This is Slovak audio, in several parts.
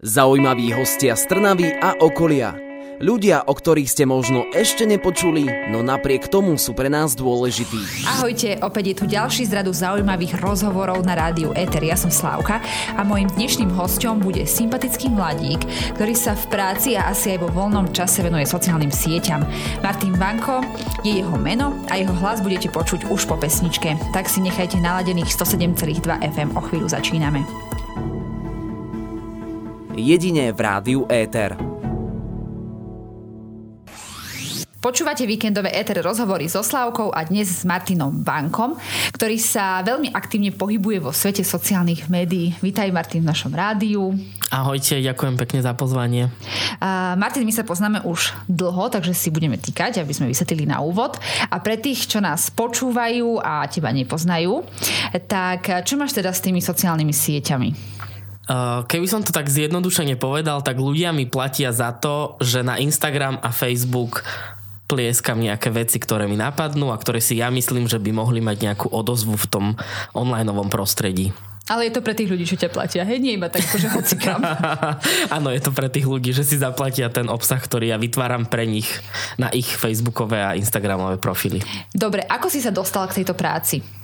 Zaujímaví hostia z Trnavy a okolia. Ľudia, o ktorých ste možno ešte nepočuli, no napriek tomu sú pre nás dôležití. Ahojte, opäť je tu ďalší z radu zaujímavých rozhovorov na rádiu Eter. Ja som Slávka a mojim dnešným hostom bude sympatický mladík, ktorý sa v práci a asi aj vo voľnom čase venuje sociálnym sieťam. Martin Banko je jeho meno a jeho hlas budete počuť už po pesničke. Tak si nechajte naladených 107,2 FM. O chvíľu začíname jedine v rádiu Éter. Počúvate víkendové éter rozhovory so Slavkou a dnes s Martinom Bankom, ktorý sa veľmi aktívne pohybuje vo svete sociálnych médií. Vítaj Martin v našom rádiu. Ahojte, ďakujem pekne za pozvanie. Uh, Martin, my sa poznáme už dlho, takže si budeme týkať, aby sme vysvetlili na úvod. A pre tých, čo nás počúvajú a teba nepoznajú, tak čo máš teda s tými sociálnymi sieťami? Keby som to tak zjednodušene povedal, tak ľudia mi platia za to, že na Instagram a Facebook plieskam nejaké veci, ktoré mi napadnú a ktoré si ja myslím, že by mohli mať nejakú odozvu v tom onlineovom prostredí. Ale je to pre tých ľudí, čo ťa platia, hej? Nie iba tak, že hocikam. Áno, je to pre tých ľudí, že si zaplatia ten obsah, ktorý ja vytváram pre nich na ich facebookové a instagramové profily. Dobre, ako si sa dostal k tejto práci?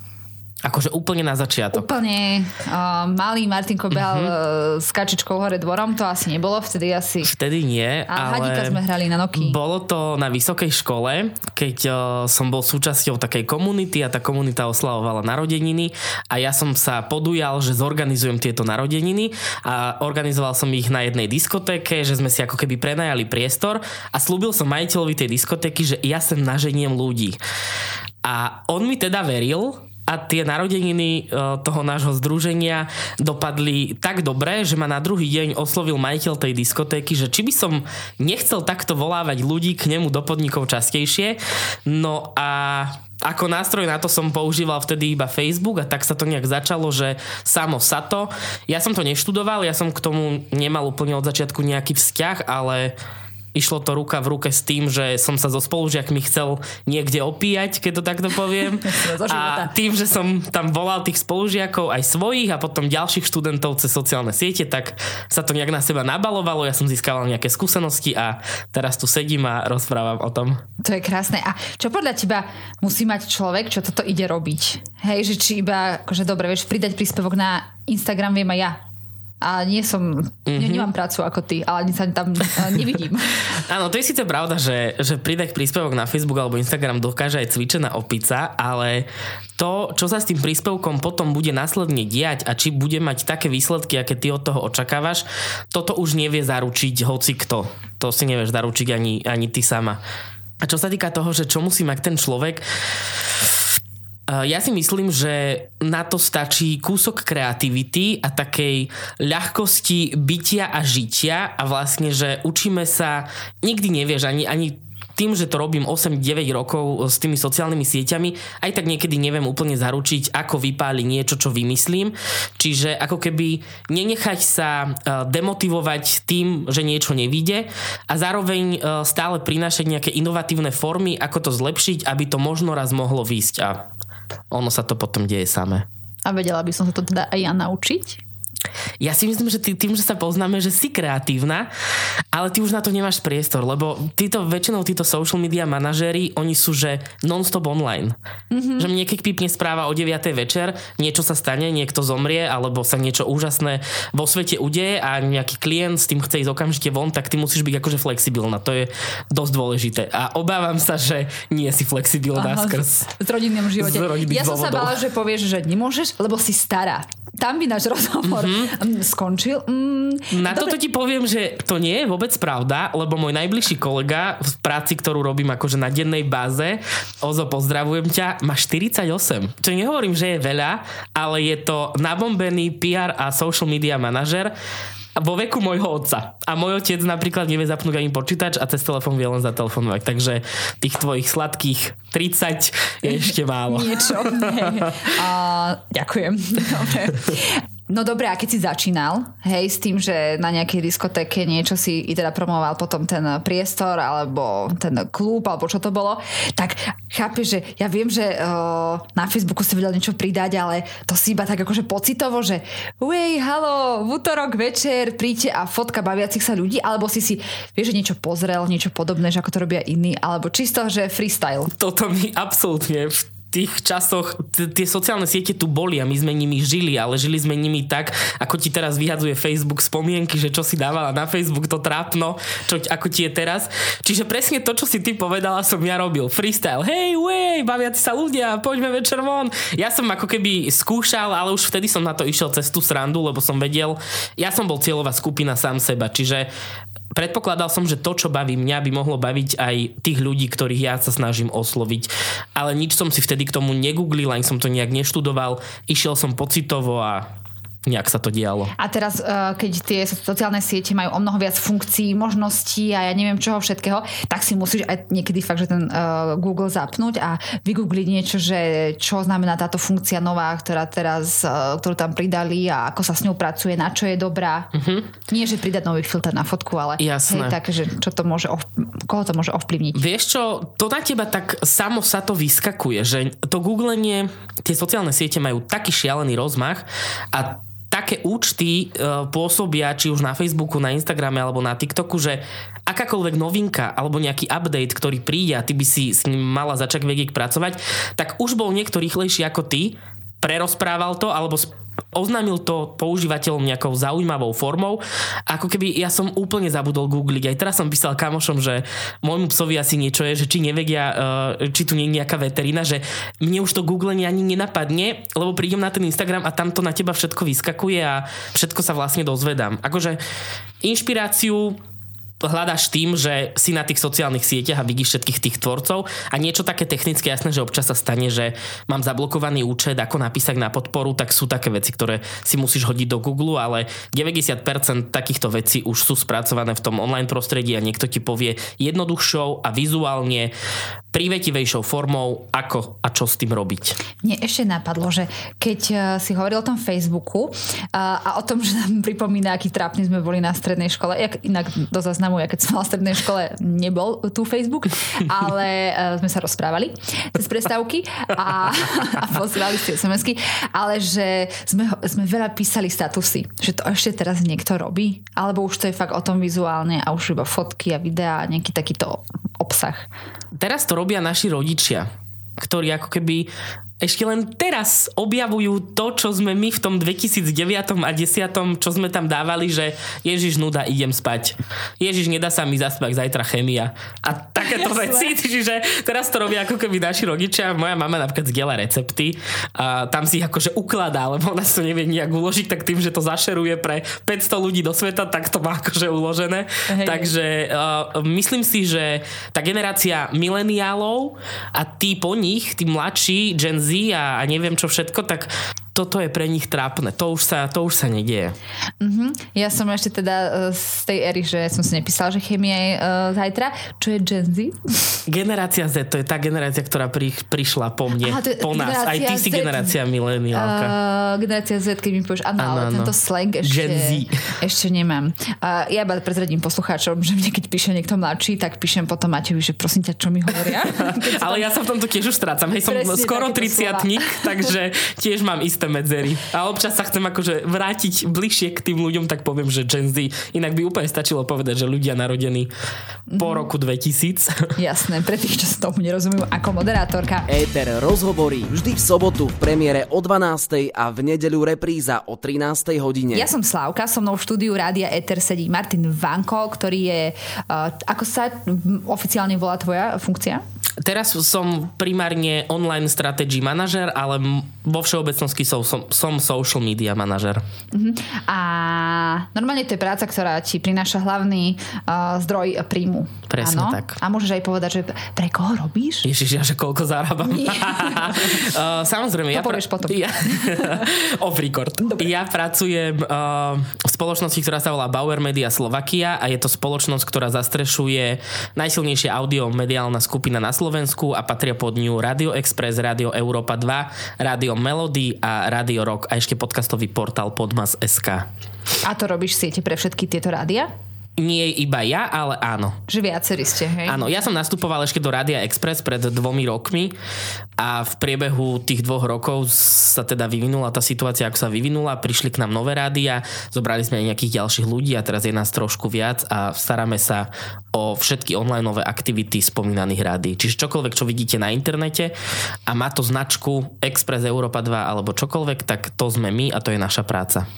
Akože úplne na začiatok. Úplne uh, malý Martinko behal uh-huh. s kačičkou hore dvorom, to asi nebolo, vtedy asi... Vtedy nie, a ale... sme hrali na Noky. Bolo to na vysokej škole, keď uh, som bol súčasťou takej komunity a tá komunita oslavovala narodeniny a ja som sa podujal, že zorganizujem tieto narodeniny a organizoval som ich na jednej diskotéke, že sme si ako keby prenajali priestor a slúbil som majiteľovi tej diskotéky, že ja sem naženiem ľudí. A on mi teda veril, a tie narodeniny e, toho nášho združenia dopadli tak dobre, že ma na druhý deň oslovil majiteľ tej diskotéky, že či by som nechcel takto volávať ľudí k nemu do podnikov častejšie. No a ako nástroj na to som používal vtedy iba Facebook a tak sa to nejak začalo, že samo sa to. Ja som to neštudoval, ja som k tomu nemal úplne od začiatku nejaký vzťah, ale išlo to ruka v ruke s tým, že som sa so spolužiakmi chcel niekde opíjať, keď to takto poviem. a tým, že som tam volal tých spolužiakov aj svojich a potom ďalších študentov cez sociálne siete, tak sa to nejak na seba nabalovalo, ja som získal nejaké skúsenosti a teraz tu sedím a rozprávam o tom. To je krásne. A čo podľa teba musí mať človek, čo toto ide robiť? Hej, že či iba, akože dobre, vieš, pridať príspevok na Instagram viem aj ja, a nie som, mm-hmm. nemám prácu ako ty, ale sa tam nevidím. Áno, to je síce pravda, že, že pridať príspevok na Facebook alebo Instagram dokáže aj cvičená opica, ale to, čo sa s tým príspevkom potom bude následne diať a či bude mať také výsledky, aké ty od toho očakávaš, toto už nevie zaručiť hoci kto. To si nevieš zaručiť ani, ani ty sama. A čo sa týka toho, že čo musí mať ten človek, ja si myslím, že na to stačí kúsok kreativity a takej ľahkosti bytia a žitia a vlastne, že učíme sa, nikdy nevieš ani, ani tým, že to robím 8-9 rokov s tými sociálnymi sieťami, aj tak niekedy neviem úplne zaručiť, ako vypáli niečo, čo vymyslím. Čiže ako keby nenechať sa demotivovať tým, že niečo nevíde a zároveň stále prinášať nejaké inovatívne formy, ako to zlepšiť, aby to možno raz mohlo výjsť a ono sa to potom deje samé. A vedela by som sa to teda aj ja naučiť? Ja si myslím, že ty, tým, že sa poznáme, že si kreatívna, ale ty už na to nemáš priestor, lebo títo, väčšinou títo social media manažéri, oni sú, že non-stop online. Mm-hmm. Že mne keď pípne správa o 9. večer, niečo sa stane, niekto zomrie, alebo sa niečo úžasné vo svete udeje a nejaký klient s tým chce ísť okamžite von, tak ty musíš byť akože flexibilná. To je dosť dôležité. A obávam sa, že nie si flexibilná Aha, skrz... S rodinným živote. Ja som sa bála, že povieš, že nemôžeš, lebo si stará tam by náš rozhovor mm-hmm. skončil. Mm, Na dobre. toto ti poviem, že to nie je vôbec pravda, lebo môj najbližší kolega v práci, ktorú robím akože na dennej báze, Ozo, pozdravujem ťa, má 48. Čo nehovorím, že je veľa, ale je to nabombený PR a social media manažer vo veku môjho otca. A môj otec napríklad nevie zapnúť ani počítač a cez telefón vie len zatelefonovať. Takže tých tvojich sladkých 30 je ešte málo. Niečo. Uh, ďakujem. Dobre. No dobre, a keď si začínal, hej, s tým, že na nejakej diskotéke niečo si i teda promoval potom ten priestor, alebo ten klub, alebo čo to bolo, tak chápeš, že ja viem, že uh, na Facebooku si vedel niečo pridať, ale to si iba tak akože pocitovo, že wej, halo, v útorok večer príďte a fotka baviacich sa ľudí, alebo si si, vieš, že niečo pozrel, niečo podobné, že ako to robia iní, alebo čisto, že freestyle. Toto mi absolútne v tých časoch tie sociálne siete tu boli a my sme nimi žili, ale žili sme nimi tak, ako ti teraz vyhadzuje Facebook spomienky, že čo si dávala na Facebook, to trápno, čo, ako ti je teraz. Čiže presne to, čo si ty povedala, som ja robil. Freestyle. Hej, way, baviaci sa ľudia, poďme večer von. Ja som ako keby skúšal, ale už vtedy som na to išiel cez tú srandu, lebo som vedel, ja som bol cieľová skupina sám seba, čiže predpokladal som, že to, čo baví mňa, by mohlo baviť aj tých ľudí, ktorých ja sa snažím osloviť. Ale nič som si vtedy k tomu negooglil, ani som to nejak neštudoval. Išiel som pocitovo a nejak sa to dialo. A teraz, uh, keď tie sociálne siete majú o mnoho viac funkcií, možností a ja neviem čoho všetkého, tak si musíš aj niekedy fakt, že ten uh, Google zapnúť a vygoogliť niečo, že čo znamená táto funkcia nová, ktorá teraz, uh, ktorú tam pridali a ako sa s ňou pracuje, na čo je dobrá. Uh-huh. Nie, že pridať nový filter na fotku, ale Jasné. hej, tak, že čo to môže, ov- koho to môže ovplyvniť. Vieš čo, to na teba tak samo sa to vyskakuje, že to googlenie, tie sociálne siete majú taký šialený rozmach a také účty e, pôsobia, či už na Facebooku, na Instagrame alebo na TikToku, že akákoľvek novinka alebo nejaký update, ktorý príde a ty by si s ním mala začať vedieť pracovať, tak už bol niekto rýchlejší ako ty, prerozprával to alebo oznámil to používateľom nejakou zaujímavou formou. Ako keby ja som úplne zabudol googliť. Aj teraz som písal kamošom, že môjmu psovi asi niečo je, že či nevedia, eh, či tu nie je nejaká veterina, že mne už to googlenie ani nenapadne, lebo prídem na ten Instagram a tam to na teba všetko vyskakuje a všetko sa vlastne dozvedám. Akože inšpiráciu hľadaš tým, že si na tých sociálnych sieťach a vidíš všetkých tých tvorcov a niečo také technické, jasné, že občas sa stane, že mám zablokovaný účet, ako napísať na podporu, tak sú také veci, ktoré si musíš hodiť do Google, ale 90% takýchto vecí už sú spracované v tom online prostredí a niekto ti povie jednoduchšou a vizuálne prívetivejšou formou, ako a čo s tým robiť. Mne ešte napadlo, že keď eh, si hovoril o tom Facebooku a, a o tom, že nám pripomína, aký trápni sme boli na strednej škole, jak inak do záznamu, ja keď som v strednej škole, nebol tu Facebook, ale uh, sme sa rozprávali cez prestávky a, a posielali si sms ale že sme, sme veľa písali statusy, že to ešte teraz niekto robí, alebo už to je fakt o tom vizuálne a už iba fotky a videá a nejaký takýto obsah. Teraz to robia naši rodičia, ktorí ako keby ešte len teraz objavujú to, čo sme my v tom 2009 a 10, čo sme tam dávali, že Ježiš nuda, idem spať. Ježiš nedá sa mi zaspať zajtra chemia. A takéto veci, čiže teraz to robia ako keby naši rodičia. Moja mama napríklad zdieľa recepty a tam si ich akože ukladá, lebo ona si to nevie nejak uložiť, tak tým, že to zašeruje pre 500 ľudí do sveta, tak to má akože uložené. Hej. Takže uh, myslím si, že tá generácia mileniálov a tí po nich, tí mladší, Gen Z a, a neviem čo všetko, tak toto je pre nich trápne. To už sa, to už sa nedieje. Uh-huh. Ja som ešte teda uh, z tej éry, že som si nepísala, že chemia je uh, zajtra. Čo je Gen Z? Generácia Z, to je tá generácia, ktorá pri, prišla po mne, Aha, to je po nás. Aj ty si Z. generácia mileniálka. Uh, generácia Z, keď mi povieš, áno, ale tento slang ešte, Gen Z. ešte nemám. Uh, ja iba prezradím poslucháčom, že mne keď píše niekto mladší, tak píšem potom Matejovi, že prosím ťa, čo mi hovoria. Ale ja sa v tomto tiež už strácam. Hej, som Presne skoro takéto 30 takže tiež mám isté medzery. A občas sa chcem akože vrátiť bližšie k tým ľuďom, tak poviem, že Gen Z. Inak by úplne stačilo povedať, že ľudia narodení po Mhm. roku 2000. Jasné, pre tých, čo sa tomu nerozumiem, ako moderátorka. Éter rozhovorí vždy v sobotu v premiére o 12. a v nedeľu repríza o 13. hodine. Ja som Slávka, so mnou v štúdiu Rádia Eter sedí Martin Vanko, ktorý je, uh, ako sa oficiálne volá tvoja funkcia? Teraz som primárne online strategy manažer, ale vo všeobecnosti som, som, som social media manažer. Uh-huh. A normálne to je práca, ktorá ti prináša hlavný uh, zdroj príjmu. Presne Áno? tak. A môžeš aj povedať, že pre koho robíš? Ježiš, ja že koľko zarábam. uh, samozrejme, To ja, povieš potom. ja, off record. Ja pracujem uh, v spoločnosti, ktorá sa volá Bauer Media Slovakia a je to spoločnosť, ktorá zastrešuje najsilnejšia audiomediálna skupina na Slovensku a patria pod ňu Radio Express, Radio Európa 2, Radio Melody a Rádio Rock a ešte podcastový portál Podmas.sk. A to robíš siete pre všetky tieto rádia? Nie iba ja, ale áno. Že viacerí ste, hej? Áno, ja som nastupoval ešte do Rádia Express pred dvomi rokmi a v priebehu tých dvoch rokov sa teda vyvinula tá situácia, ako sa vyvinula. Prišli k nám nové rádia, zobrali sme aj nejakých ďalších ľudí a teraz je nás trošku viac a staráme sa o všetky online aktivity spomínaných rádií. Čiže čokoľvek, čo vidíte na internete a má to značku Express Europa 2 alebo čokoľvek, tak to sme my a to je naša práca.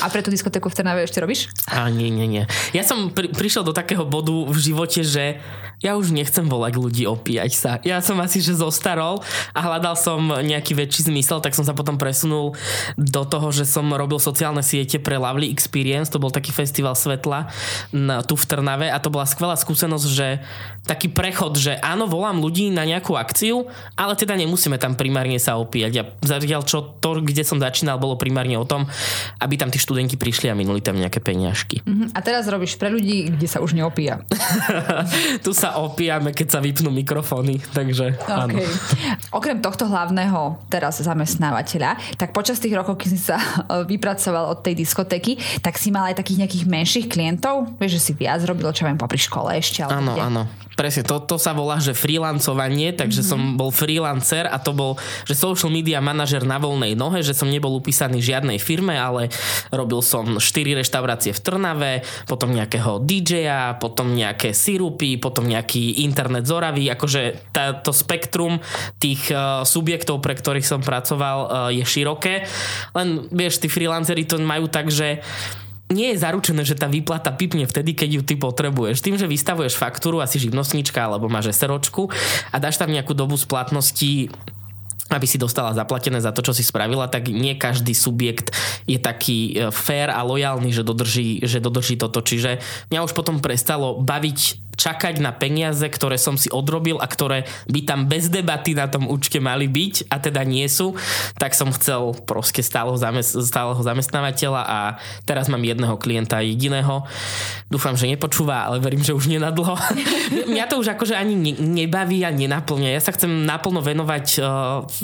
A pre tú diskotéku v Trnave ešte robíš? A nie, nie, nie. Ja som pri, prišiel do takého bodu v živote, že ja už nechcem volať ľudí opíjať sa. Ja som asi, že zostarol a hľadal som nejaký väčší zmysel, tak som sa potom presunul do toho, že som robil sociálne siete pre Lovely Experience, to bol taký festival svetla na, tu v Trnave a to bola skvelá skúsenosť, že taký prechod, že áno, volám ľudí na nejakú akciu, ale teda nemusíme tam primárne sa opíjať. A zatiaľ, čo to, kde som začínal, bolo primárne o tom, aby tam tí študenti prišli a minuli tam nejaké peniažky. Uh-huh. A teraz robíš pre ľudí, kde sa už neopíja. tu sa opíjame, keď sa vypnú mikrofóny, takže áno. Okay. Okrem tohto hlavného teraz zamestnávateľa, tak počas tých rokov, keď si sa e, vypracoval od tej diskotéky, tak si mal aj takých nejakých menších klientov? Vieš, že si viac robil, čo viem, popri škole ešte? Áno, áno presne, to, to sa volá, že freelancovanie, takže mm-hmm. som bol freelancer a to bol, že social media manažer na voľnej nohe, že som nebol upísaný žiadnej firme, ale robil som 4 reštaurácie v Trnave, potom nejakého DJ-a, potom nejaké sirupy, potom nejaký internet zoravý, akože to spektrum tých uh, subjektov, pre ktorých som pracoval, uh, je široké. Len vieš, tí freelanceri to majú tak, že nie je zaručené, že tá výplata pipne vtedy, keď ju ty potrebuješ. Tým, že vystavuješ faktúru, asi živnostníčka alebo máš SROčku a dáš tam nejakú dobu splatnosti aby si dostala zaplatené za to, čo si spravila, tak nie každý subjekt je taký e, fair a lojálny, že dodrží, že dodrží toto. Čiže mňa už potom prestalo baviť čakať na peniaze, ktoré som si odrobil a ktoré by tam bez debaty na tom účte mali byť a teda nie sú, tak som chcel proste stáleho, zamest- stáleho zamestnávateľa a teraz mám jedného klienta jediného. Dúfam, že nepočúva, ale verím, že už nenadlho. Mňa to už akože ani ne- nebaví a nenaplňa. Ja sa chcem naplno venovať uh,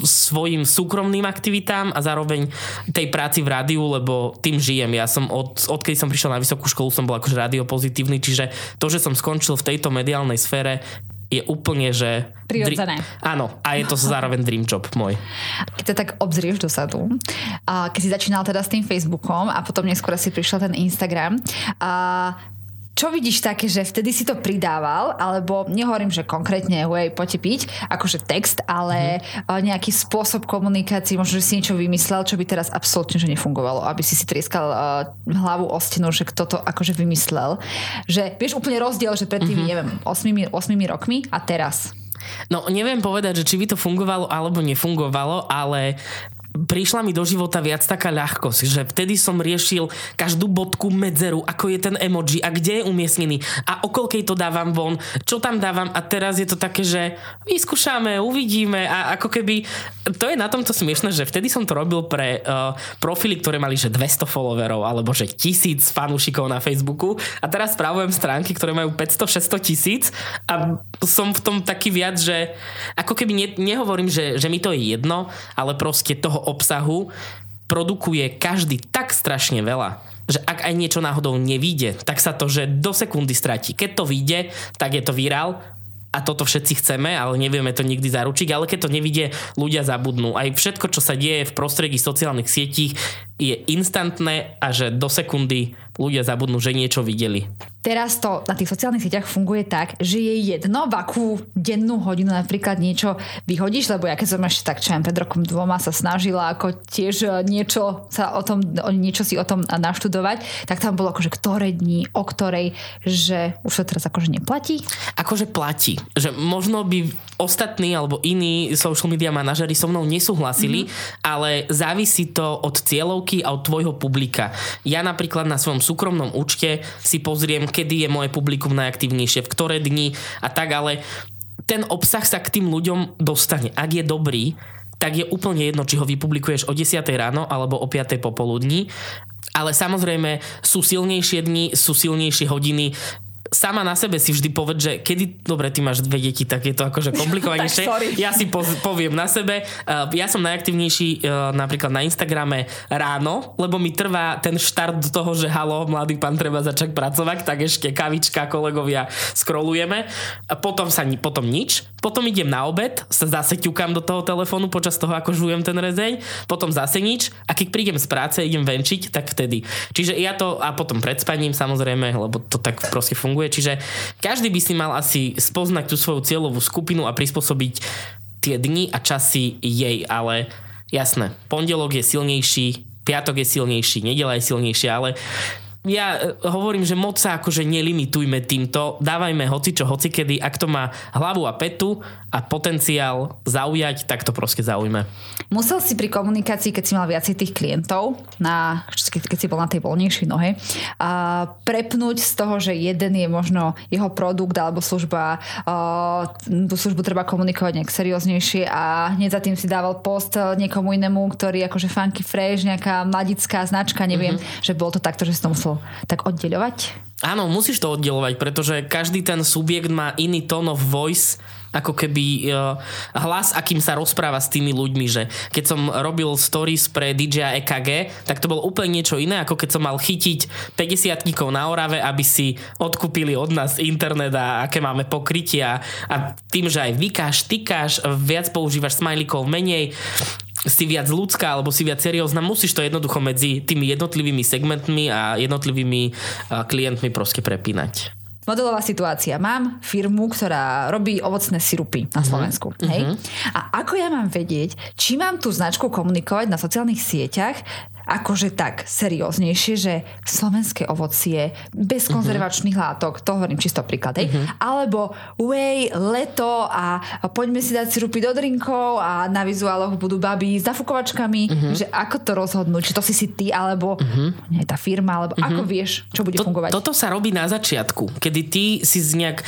svojim súkromným aktivitám a zároveň tej práci v rádiu, lebo tým žijem. Ja som od, odkedy som prišiel na vysokú školu, som bol akože radiopozitívny, čiže to, že som skončil v tejto mediálnej sfére je úplne, že... Prirodzené. Dri- áno, a je to zároveň dream job môj. Keď sa tak obzrieš dosadu, a keď si začínal teda s tým Facebookom a potom neskôr si prišiel ten Instagram, a čo vidíš také, že vtedy si to pridával, alebo nehovorím, že konkrétne hej, poďte piť, akože text, ale mm. nejaký spôsob komunikácie, možno, že si niečo vymyslel, čo by teraz absolútne že nefungovalo, aby si si trieskal uh, hlavu o stenu, že kto to akože vymyslel. Že vieš úplne rozdiel, že pred tými, mm-hmm. neviem, 8, 8 rokmi a teraz. No neviem povedať, že či by to fungovalo alebo nefungovalo, ale prišla mi do života viac taká ľahkosť, že vtedy som riešil každú bodku, medzeru, ako je ten emoji a kde je umiestnený a okolkej to dávam von, čo tam dávam a teraz je to také, že vyskúšame, uvidíme a ako keby to je na tomto smiešne, že vtedy som to robil pre uh, profily, ktoré mali že 200 followerov alebo že tisíc fanúšikov na Facebooku a teraz spravujem stránky, ktoré majú 500-600 tisíc a som v tom taký viac, že ako keby ne, nehovorím, že, že mi to je jedno, ale proste toho obsahu produkuje každý tak strašne veľa, že ak aj niečo náhodou nevíde, tak sa to, že do sekundy stratí. Keď to vyjde, tak je to virál a toto všetci chceme, ale nevieme to nikdy zaručiť, ale keď to nevidie, ľudia zabudnú. Aj všetko, čo sa deje v prostredí sociálnych sietí, je instantné a že do sekundy ľudia zabudnú, že niečo videli. Teraz to na tých sociálnych sieťach funguje tak, že je jedno, v akú dennú hodinu napríklad niečo vyhodíš, lebo ja keď som ešte tak čo pred rokom dvoma sa snažila ako tiež e, niečo sa o tom, niečo si o tom naštudovať, tak tam bolo akože ktoré dní, o ktorej, že už to teraz akože neplatí? Akože platí. Že možno by ostatní alebo iní social media manažery so mnou nesúhlasili, mm-hmm. ale závisí to od cieľovky a od tvojho publika. Ja napríklad na svojom súkromnom účte si pozriem, kedy je moje publikum najaktívnejšie, v ktoré dni a tak, ale ten obsah sa k tým ľuďom dostane. Ak je dobrý, tak je úplne jedno, či ho vypublikuješ o 10 ráno alebo o 5 popoludní. Ale samozrejme sú silnejšie dni, sú silnejšie hodiny sama na sebe si vždy povedz, že kedy, dobre, ty máš dve deti, tak je to akože komplikovanejšie. ja si poviem na sebe. Uh, ja som najaktivnejší uh, napríklad na Instagrame ráno, lebo mi trvá ten štart do toho, že halo, mladý pán, treba začať pracovať, tak ešte kavička, kolegovia, scrollujeme. A potom sa potom nič. Potom idem na obed, sa zase ťukám do toho telefónu počas toho, ako žujem ten rezeň, potom zase nič a keď prídem z práce, idem venčiť, tak vtedy. Čiže ja to, a potom pred spaním samozrejme, lebo to tak proste funguje. Čiže každý by si mal asi spoznať tú svoju cieľovú skupinu a prispôsobiť tie dni a časy jej, ale jasné, pondelok je silnejší, piatok je silnejší, nedela je silnejšia, ale ja e, hovorím, že moc sa akože nelimitujme týmto, dávajme hoci čo, hoci kedy, ak to má hlavu a petu a potenciál zaujať, tak to proste zaujme. Musel si pri komunikácii, keď si mal viacej tých klientov, na, keď si bol na tej voľnejšej nohe, a prepnúť z toho, že jeden je možno jeho produkt alebo služba, a, tú službu treba komunikovať nejak serióznejšie a hneď za tým si dával post niekomu inému, ktorý akože funky fresh, nejaká mladická značka, neviem, mm-hmm. že bolo to takto, že si to musel tak oddeľovať? Áno, musíš to oddelovať, pretože každý ten subjekt má iný tone of voice, ako keby uh, hlas, akým sa rozpráva s tými ľuďmi, že keď som robil stories pre DJ EKG, tak to bolo úplne niečo iné, ako keď som mal chytiť 50 na Orave, aby si odkúpili od nás internet a aké máme pokrytia a tým, že aj vykáš, tykáš, viac používaš smajlikov menej, si viac ľudská alebo si viac seriózna, musíš to jednoducho medzi tými jednotlivými segmentmi a jednotlivými klientmi proste prepínať. Modelová situácia. Mám firmu, ktorá robí ovocné sirupy na mhm. Slovensku. Uh-huh. Hej? A ako ja mám vedieť, či mám tú značku komunikovať na sociálnych sieťach, akože tak serióznejšie, že slovenské ovocie bez mhm. konzervačných uh-huh. látok, to hovorím čisto príklad, hej? Uh-huh. alebo way, leto a, a poďme si dať sirupy do drinkov a na vizuáloch budú baby s zafukovačkami, uh-huh. že ako to rozhodnúť, či to si si ty, alebo uh-huh. nie, tá firma, alebo uh-huh. ako vieš, čo bude to, fungovať. Toto sa robí na začiatku, kedy ty si nejak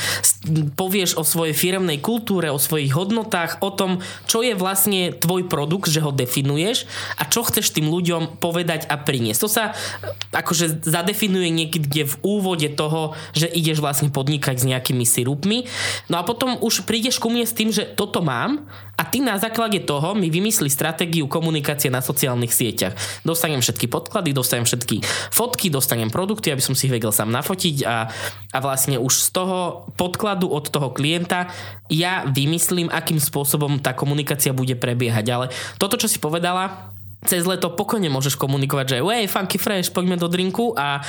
povieš o svojej firemnej kultúre, o svojich hodnotách, o tom, čo je vlastne tvoj produkt, že ho definuješ a čo chceš tým ľuďom povedať a priniesť. To sa akože zadefinuje niekde v úvode toho, že ideš vlastne podnikať s nejakými sirupmi. No a potom už prídeš ku mne s tým, že toto mám a ty na základe toho mi vymyslí stratégiu komunikácie na sociálnych sieťach. Dostanem všetky podklady, dostanem všetky fotky, dostanem produkty, aby som si ich vedel sám nafotiť a, a vlastne už z toho podkladu od toho klienta ja vymyslím, akým spôsobom tá komunikácia bude prebiehať. Ale toto, čo si povedala, cez leto pokojne môžeš komunikovať, že hey, funky fresh, poďme do drinku a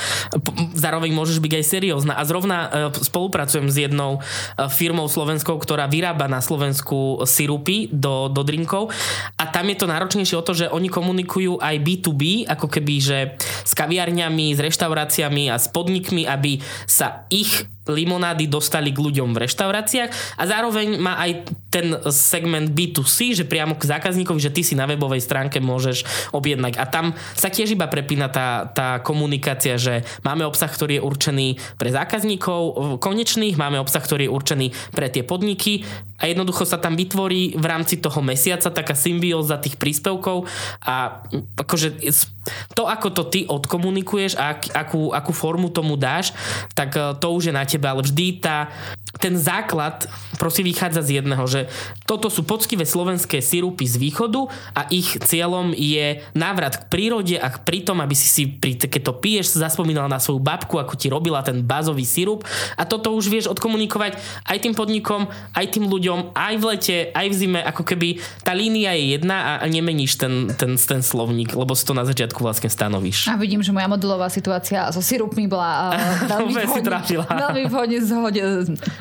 zároveň môžeš byť aj seriózna. A zrovna e, spolupracujem s jednou e, firmou slovenskou, ktorá vyrába na Slovensku sirupy do, do drinkov a tam je to náročnejšie o to, že oni komunikujú aj B2B, ako keby, že s kaviarňami, s reštauráciami a s podnikmi, aby sa ich limonády dostali k ľuďom v reštauráciách a zároveň má aj ten segment B2C, že priamo k zákazníkovi, že ty si na webovej stránke môžeš objednať. A tam sa tiež iba prepína tá, tá komunikácia, že máme obsah, ktorý je určený pre zákazníkov konečných, máme obsah, ktorý je určený pre tie podniky a jednoducho sa tam vytvorí v rámci toho mesiaca taká symbióza tých príspevkov a akože to, ako to ty odkomunikuješ a ak, akú, akú formu tomu dáš, tak eh, to už je na tebe, ale vždy tá, ten základ prosím vychádza z jedného, že toto sú poctivé slovenské sirupy z východu a ich cieľom je návrat k prírode a pri tom, aby si si, pri, keď to piješ, zaspomínal na svoju babku, ako ti robila ten bazový sirup. A toto už vieš odkomunikovať aj tým podnikom, aj tým ľuďom, aj v lete, aj v zime, ako keby tá línia je jedna a nemeníš ten, ten, ten slovník, lebo si to na začiatku vlastne stanovíš. A vidím, že moja modelová situácia so sirupmi bola uh, veľmi, vhodne, veľmi, vhodne zhode,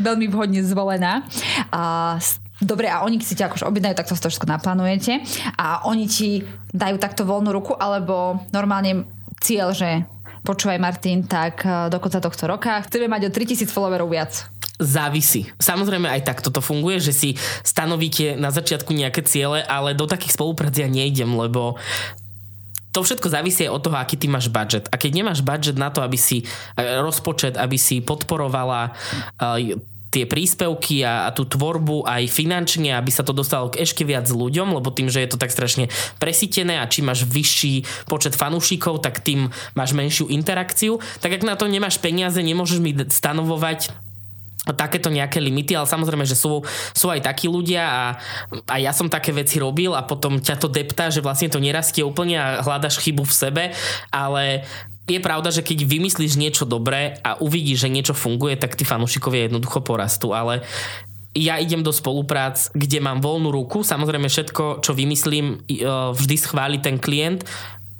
veľmi vhodne zvolená. A Dobre, a oni si ťa akože objednajú, tak to si to všetko naplánujete a oni ti dajú takto voľnú ruku, alebo normálne cieľ, že počúvaj Martin, tak e, do konca tohto roka chceme mať o 3000 followerov viac. Závisí. Samozrejme aj tak toto funguje, že si stanovíte na začiatku nejaké ciele, ale do takých spoluprác ja nejdem, lebo to všetko závisí od toho, aký ty máš budget. A keď nemáš budget na to, aby si rozpočet, aby si podporovala tie príspevky a, a tú tvorbu aj finančne, aby sa to dostalo k ešte viac ľuďom, lebo tým, že je to tak strašne presítené a čím máš vyšší počet fanúšikov, tak tým máš menšiu interakciu. Tak ak na to nemáš peniaze, nemôžeš mi stanovovať takéto nejaké limity, ale samozrejme, že sú, sú aj takí ľudia a, a ja som také veci robil a potom ťa to deptá, že vlastne to nerastie úplne a hľadaš chybu v sebe, ale je pravda, že keď vymyslíš niečo dobré a uvidíš, že niečo funguje, tak tí fanúšikovia jednoducho porastú, ale ja idem do spoluprác, kde mám voľnú ruku. Samozrejme všetko, čo vymyslím, e, vždy schváli ten klient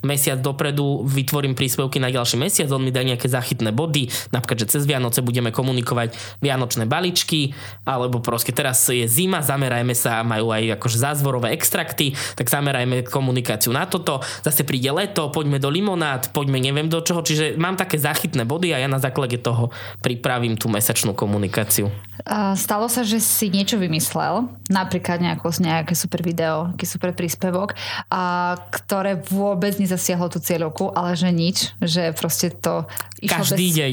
mesiac dopredu vytvorím príspevky na ďalší mesiac, on mi dá nejaké zachytné body, napríklad, že cez Vianoce budeme komunikovať vianočné baličky, alebo proste teraz je zima, zamerajme sa, majú aj akože zázvorové extrakty, tak zamerajme komunikáciu na toto, zase príde leto, poďme do limonád, poďme neviem do čoho, čiže mám také zachytné body a ja na základe toho pripravím tú mesačnú komunikáciu. Stalo sa, že si niečo vymyslel, napríklad nejaké super video, nejaký super príspevok, a ktoré vôbec nezasiahlo tú cieľovku, ale že nič, že proste to išlo Každý bez deň.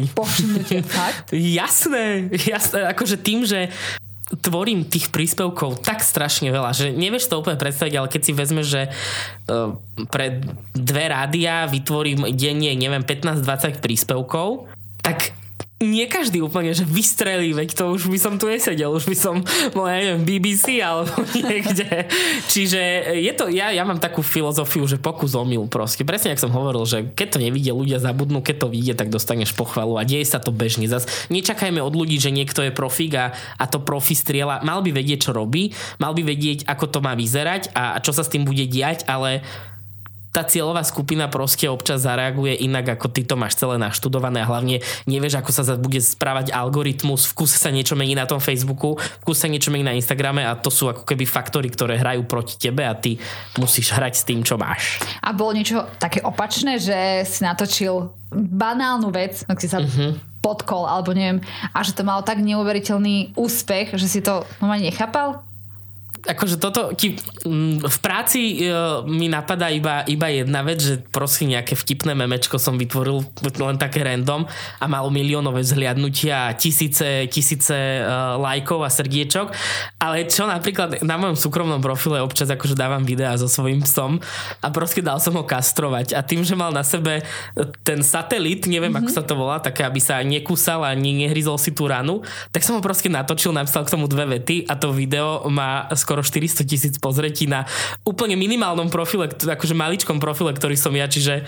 fakt? jasné, jasné, akože tým, že tvorím tých príspevkov tak strašne veľa, že nevieš to úplne predstaviť, ale keď si vezme, že uh, pre dve rádia vytvorím denne, neviem, 15-20 príspevkov, tak nie každý úplne, že vystrelí, veď to už by som tu nesedel, už by som bol, ja neviem, BBC alebo niekde. Čiže je to, ja, ja mám takú filozofiu, že pokus omyl proste. Presne, ak som hovoril, že keď to nevidia ľudia zabudnú, keď to vidie, tak dostaneš pochvalu a deje sa to bežne. Zas nečakajme od ľudí, že niekto je profík a, a to profi striela. Mal by vedieť, čo robí, mal by vedieť, ako to má vyzerať a, a čo sa s tým bude diať, ale tá cieľová skupina proste občas zareaguje inak, ako ty to máš celé naštudované a hlavne nevieš, ako sa bude správať algoritmus, v kuse sa niečo mení na tom Facebooku, v kuse sa niečo mení na Instagrame a to sú ako keby faktory, ktoré hrajú proti tebe a ty musíš hrať s tým, čo máš. A bolo niečo také opačné, že si natočil banálnu vec, ak si sa uh-huh. podkol, alebo neviem, a že to malo tak neuveriteľný úspech, že si to normálne nechápal? Akože toto ti, mm, v práci uh, mi napadá iba, iba jedna vec, že prosím nejaké vtipné memečko som vytvoril len také random a malo miliónové zhliadnutia, tisíce, tisíce uh, lajkov a srdiečok, ale čo napríklad na mojom súkromnom profile občas akože dávam videá so svojím psom a proste dal som ho kastrovať a tým, že mal na sebe ten satelit, neviem mm-hmm. ako sa to volá, také aby sa nekúsal a nehryzol si tú ranu, tak som ho proste natočil, napísal k tomu dve vety a to video má skoro skoro 400 tisíc pozretí na úplne minimálnom profile, akože maličkom profile, ktorý som ja, čiže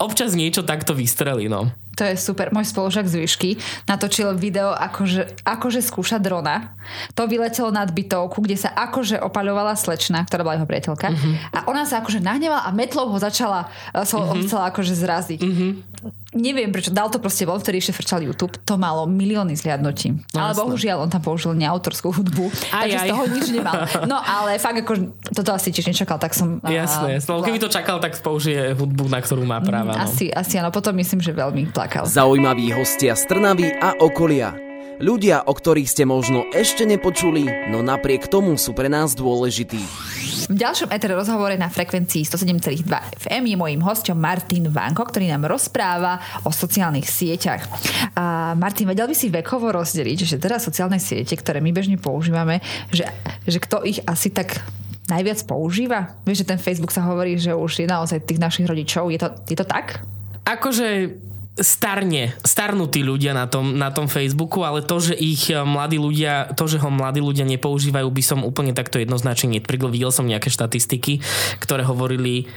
občas niečo takto vystrelí, no. To je super. Môj spolužak z výšky natočil video, akože, akože skúša drona. To vyletelo nad bytovku, kde sa akože opaľovala slečna, ktorá bola jeho priateľka. Uh-huh. A ona sa akože nahnevala a metlou ho začala, so, uh-huh. chcela akože zraziť. Uh-huh neviem prečo, dal to proste bol, ktorý ešte frčal YouTube, to malo milióny zliadnutí. No, ale jasné. bohužiaľ on tam použil neautorskú hudbu, aj, takže aj. z toho nič nemal. No ale fakt ako, toto asi tiež nečakal, tak som... Jasné, jasné. Keby to čakal, tak použije hudbu, na ktorú má práva. No. Asi, asi áno, potom myslím, že veľmi plakal. Zaujímaví hostia z Trnavy a okolia. Ľudia, o ktorých ste možno ešte nepočuli, no napriek tomu sú pre nás dôležití. V ďalšom etere rozhovore na frekvencii 107,2 FM je mojím hostom Martin Vanko, ktorý nám rozpráva o sociálnych sieťach. A Martin, vedel by si vekovo rozdeliť, že teraz sociálne siete, ktoré my bežne používame, že, že kto ich asi tak najviac používa? Vieš, že ten Facebook sa hovorí, že už je naozaj tých našich rodičov. Je to, je to tak? Akože starne, starnutí ľudia na tom, na tom Facebooku, ale to, že ich eh, mladí ľudia, to, že ho mladí ľudia nepoužívajú, by som úplne takto jednoznačne netvrdil. Videl som nejaké štatistiky, ktoré hovorili,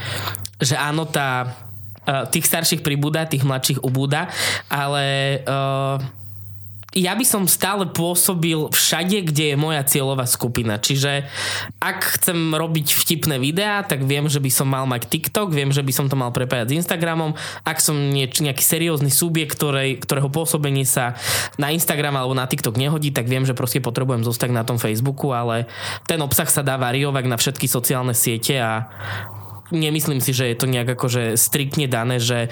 že áno, tá eh, tých starších pribúda, tých mladších ubúda, ale uh, ja by som stále pôsobil všade, kde je moja cieľová skupina. Čiže ak chcem robiť vtipné videá, tak viem, že by som mal mať TikTok, viem, že by som to mal prepájať s Instagramom. Ak som nieč, nejaký seriózny subjekt, ktorej, ktorého pôsobenie sa na Instagram alebo na TikTok nehodí, tak viem, že proste potrebujem zostať na tom Facebooku, ale ten obsah sa dá variovať na všetky sociálne siete a nemyslím si, že je to nejak akože striktne dané, že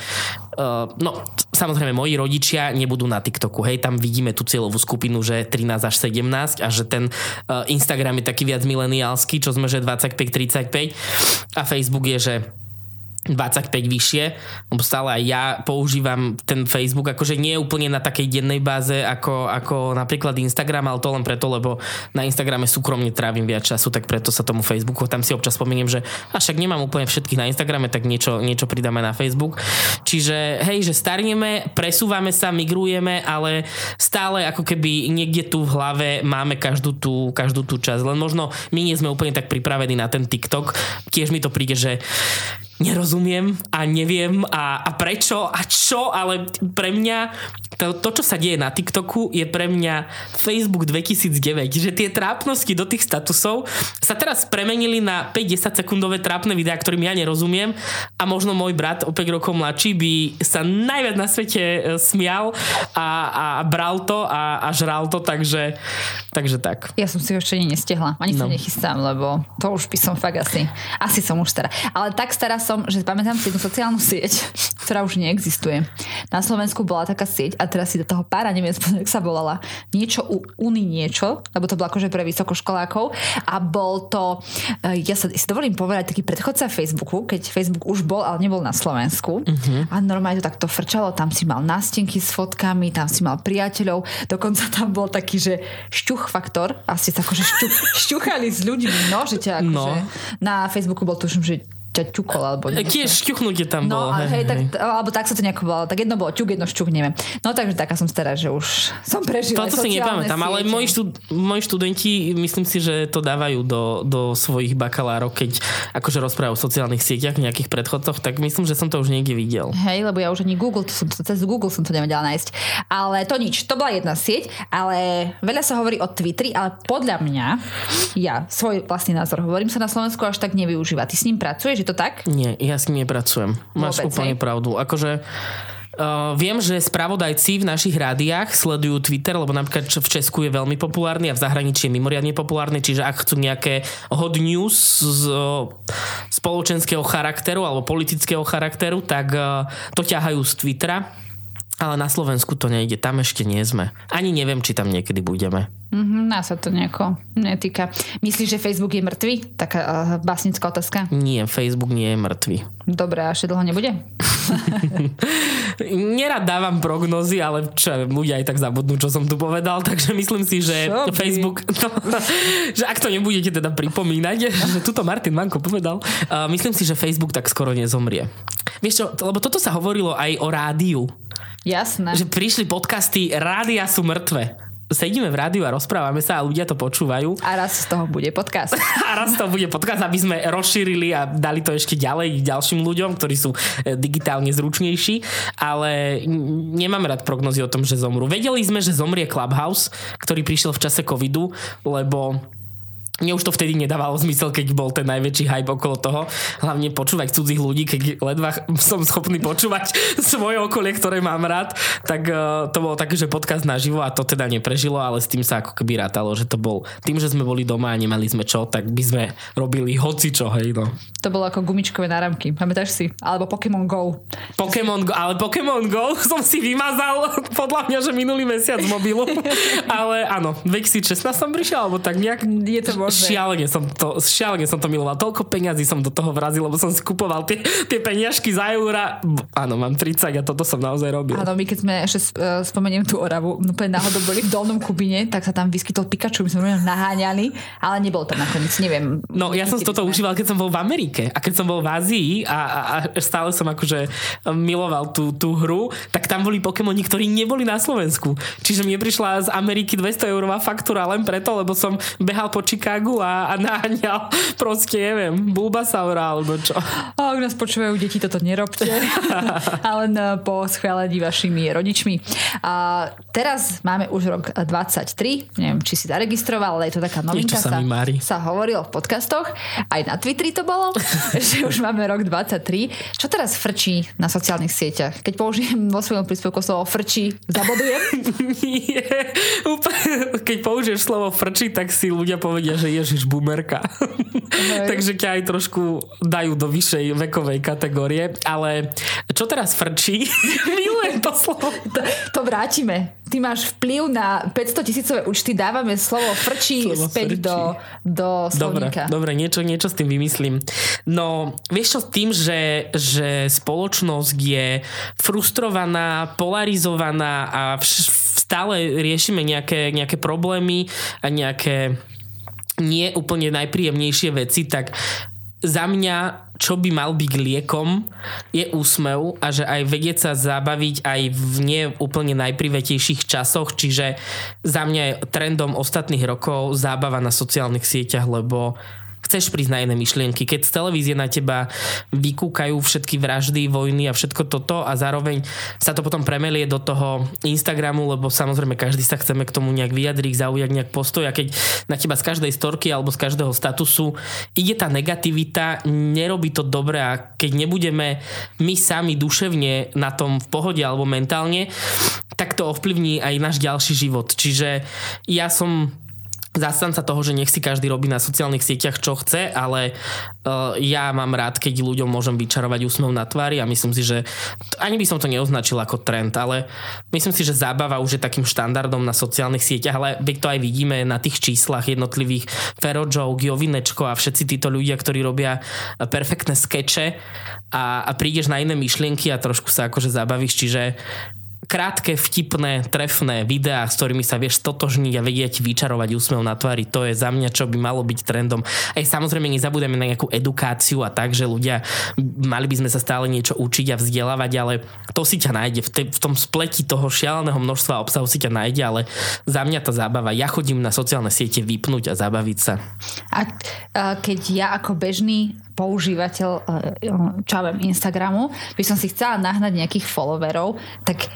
uh, no samozrejme moji rodičia nebudú na TikToku, hej, tam vidíme tú cieľovú skupinu, že 13 až 17 a že ten uh, Instagram je taký viac mileniálsky, čo sme, že 25-35 a Facebook je, že 25 vyššie, lebo stále aj ja používam ten Facebook, akože nie je úplne na takej dennej báze ako, ako napríklad Instagram, ale to len preto, lebo na Instagrame súkromne trávim viac času, tak preto sa tomu Facebooku, tam si občas spomeniem, že a však nemám úplne všetkých na Instagrame, tak niečo, niečo pridáme na Facebook. Čiže hej, že starneme, presúvame sa, migrujeme, ale stále ako keby niekde tu v hlave máme každú tú, každú tú časť. Len možno my nie sme úplne tak pripravení na ten TikTok. Tiež mi to príde, že nerozumiem a neviem a, a prečo a čo, ale pre mňa to, to, čo sa deje na TikToku je pre mňa Facebook 2009, že tie trápnosti do tých statusov sa teraz premenili na 5-10 sekundové trápne videá, ktorým ja nerozumiem a možno môj brat o 5 rokov mladší by sa najviac na svete e, smial a, a bral to a, a žral to, takže, takže tak. Ja som si ešte nestihla, ani no. sa nechystám, lebo to už by som fakt asi, asi som už stará. Ale tak stará som som, že pamätám si jednu sociálnu sieť, ktorá už neexistuje. Na Slovensku bola taká sieť a teraz si do toho pára, neviem, jak sa volala, niečo u Uni niečo, lebo to bolo akože pre vysokoškolákov a bol to, eh, ja sa si dovolím povedať, taký predchodca Facebooku, keď Facebook už bol, ale nebol na Slovensku uh-huh. a normálne to takto frčalo, tam si mal nástenky s fotkami, tam si mal priateľov, dokonca tam bol taký, že šťuch faktor, asi sa akože šťuch, šťuchali s ľuďmi, no, že ťa akože no. na Facebooku bol tuším, že ťa ťukol, alebo niečo. Tiež šťuchnutie tam no, bolo. Hej, hej. Tak, alebo tak sa to nejako bolo. Tak jedno bolo ťuk, jedno šťuk, neviem. No takže taká som stará, že už som prežila To si nepamätám, ale moji, štud, moji študenti, myslím si, že to dávajú do, do svojich bakalárov, keď akože rozprávajú o sociálnych sieťach, nejakých predchodcoch, tak myslím, že som to už niekde videl. Hej, lebo ja už ani Google, to som, cez Google som to nevedela nájsť. Ale to nič, to bola jedna sieť, ale veľa sa hovorí o Twitteri, ale podľa mňa, ja svoj vlastný názor hovorím, sa na Slovensku až tak nevyužíva. Ty s ním pracuješ, je to tak? Nie, ja s ním nepracujem. Máš Vôbec, úplne hej? pravdu. Akože Uh, viem, že spravodajci v našich rádiách sledujú Twitter, lebo napríklad v Česku je veľmi populárny a v zahraničí je mimoriadne populárny, čiže ak chcú nejaké hot news z uh, spoločenského charakteru alebo politického charakteru, tak uh, to ťahajú z Twittera. Ale na Slovensku to nejde, tam ešte nie sme. Ani neviem, či tam niekedy budeme. Mm-hmm, nás sa to nejako netýka. Myslíš, že Facebook je mŕtvy? Taká uh, básnická otázka. Nie, Facebook nie je mŕtvy. Dobre, a ešte dlho nebude? Nerad dávam prognozy, ale čo, ľudia aj tak zabudnú, čo som tu povedal, takže myslím si, že čo Facebook, no, že ak to nebudete teda pripomínať, že tuto Martin Manko povedal, uh, myslím si, že Facebook tak skoro nezomrie. Vieš čo, lebo toto sa hovorilo aj o rádiu. Jasné. Že prišli podcasty, rádia sú mŕtve sedíme v rádiu a rozprávame sa a ľudia to počúvajú. A raz z toho bude podcast. a raz z toho bude podcast, aby sme rozšírili a dali to ešte ďalej ďalším ľuďom, ktorí sú e, digitálne zručnejší, ale nemám rád prognozy o tom, že zomru. Vedeli sme, že zomrie Clubhouse, ktorý prišiel v čase covidu, lebo mne už to vtedy nedávalo zmysel, keď bol ten najväčší hype okolo toho. Hlavne počúvať cudzích ľudí, keď ledva som schopný počúvať svoje okolie, ktoré mám rád, tak uh, to bolo také, že podcast naživo a to teda neprežilo, ale s tým sa ako keby rátalo, že to bol tým, že sme boli doma a nemali sme čo, tak by sme robili hoci čo, hej no. To bolo ako gumičkové náramky, pamätáš si? Alebo Pokémon Go. Pokémon Go, ale Pokémon Go som si vymazal podľa mňa, že minulý mesiac z mobilu. ale áno, 2016 som prišiel, alebo tak nejak... Je to Šialene som to, šialene som to miloval. Toľko peňazí som do toho vrazil, lebo som skupoval tie, tie peniažky za eura. Áno, mám 30 a toto som naozaj robil. Áno, my keď sme ešte e, spomeniem tú Oravu, úplne náhodou boli v Dolnom Kubine, tak sa tam vyskytol Pikachu, my sme naháňali, ale nebol tam nakoniec, neviem. No ja som si toto užíval, keď som bol v Amerike a keď som bol v Ázii a, a, a stále som akože miloval tú, tú hru, tak tam boli Pokémoni, ktorí neboli na Slovensku. Čiže mi prišla z Ameriky 200 eurová faktúra len preto, lebo som behal po Chicago Pragu a, a naháňal proste, neviem, Bulbasaura alebo čo. A ak nás počúvajú deti, toto nerobte. ale len po schválení vašimi rodičmi. A teraz máme už rok 23, neviem, či si zaregistroval, ale je to taká novinka. sa, sa hovorilo v podcastoch, aj na Twitteri to bolo, že už máme rok 23. Čo teraz frčí na sociálnych sieťach? Keď použijem vo svojom príspevku slovo frčí, zabodujem? Nie, úplne, keď použiješ slovo frčí, tak si ľudia povedia, že ježiš bumerka. Takže ťa aj trošku dajú do vyššej vekovej kategórie. Ale čo teraz frčí? Milujem to slovo. To, to vrátime. Ty máš vplyv na 500 tisícové účty, dávame slovo frčí slovo späť frčí. do, do slovníka. Dobre, dobre niečo, niečo s tým vymyslím. No, vieš čo, tým, že, že spoločnosť je frustrovaná, polarizovaná a vš- stále riešime nejaké, nejaké problémy a nejaké nie úplne najpríjemnejšie veci, tak za mňa, čo by mal byť liekom, je úsmev a že aj vedieť sa zabaviť aj v nie úplne najprivetejších časoch, čiže za mňa je trendom ostatných rokov zábava na sociálnych sieťach, lebo chceš prísť na iné myšlienky. Keď z televízie na teba vykúkajú všetky vraždy, vojny a všetko toto a zároveň sa to potom premelie do toho Instagramu, lebo samozrejme každý sa chceme k tomu nejak vyjadriť, zaujať nejak postoj a keď na teba z každej storky alebo z každého statusu ide tá negativita, nerobí to dobre a keď nebudeme my sami duševne na tom v pohode alebo mentálne, tak to ovplyvní aj náš ďalší život. Čiže ja som zastanca toho, že nech si každý robí na sociálnych sieťach čo chce, ale uh, ja mám rád, keď ľuďom môžem vyčarovať úsmev na tvári a myslím si, že ani by som to neoznačil ako trend, ale myslím si, že zábava už je takým štandardom na sociálnych sieťach, ale to aj vidíme na tých číslach jednotlivých. Ferojo, Giovinečko a všetci títo ľudia, ktorí robia perfektné skeče a, a prídeš na iné myšlienky a trošku sa akože zabavíš, čiže krátke, vtipné, trefné videá, s ktorými sa vieš stotožniť a vedieť vyčarovať úsmev na tvári. To je za mňa, čo by malo byť trendom. Aj samozrejme nezabudeme na nejakú edukáciu a tak, že ľudia mali by sme sa stále niečo učiť a vzdelávať, ale to si ťa nájde. V, te, v tom spleti toho šialeného množstva obsahu si ťa nájde, ale za mňa tá zábava. Ja chodím na sociálne siete vypnúť a zabaviť sa. A, a keď ja ako bežný používateľ eh, čo ja Instagramu, by som si chcela nahnať nejakých followerov, tak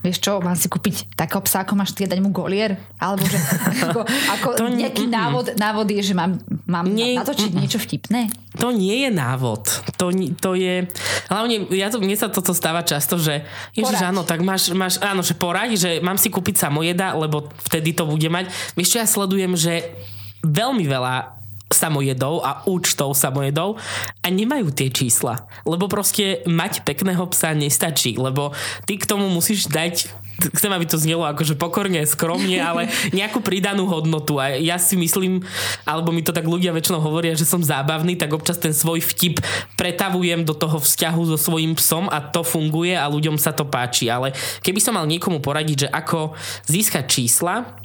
vieš čo, mám si kúpiť takého psa, ako máš ty dať mu golier? Alebo že ako, ako to nejaký nie, návod, návod je, že mám, mám nie, natočiť niečo vtipné? To nie je návod. To, to je... Hlavne, ja to, mne sa toto stáva často, že ježiš, áno, tak máš, máš, áno, že poraď, že mám si kúpiť samojeda, lebo vtedy to bude mať. Vieš čo, ja sledujem, že veľmi veľa samojedov a účtov samojedov a nemajú tie čísla. Lebo proste mať pekného psa nestačí, lebo ty k tomu musíš dať chcem, aby to znelo akože pokorne, skromne, ale nejakú pridanú hodnotu. A ja si myslím, alebo mi to tak ľudia väčšinou hovoria, že som zábavný, tak občas ten svoj vtip pretavujem do toho vzťahu so svojím psom a to funguje a ľuďom sa to páči. Ale keby som mal niekomu poradiť, že ako získať čísla,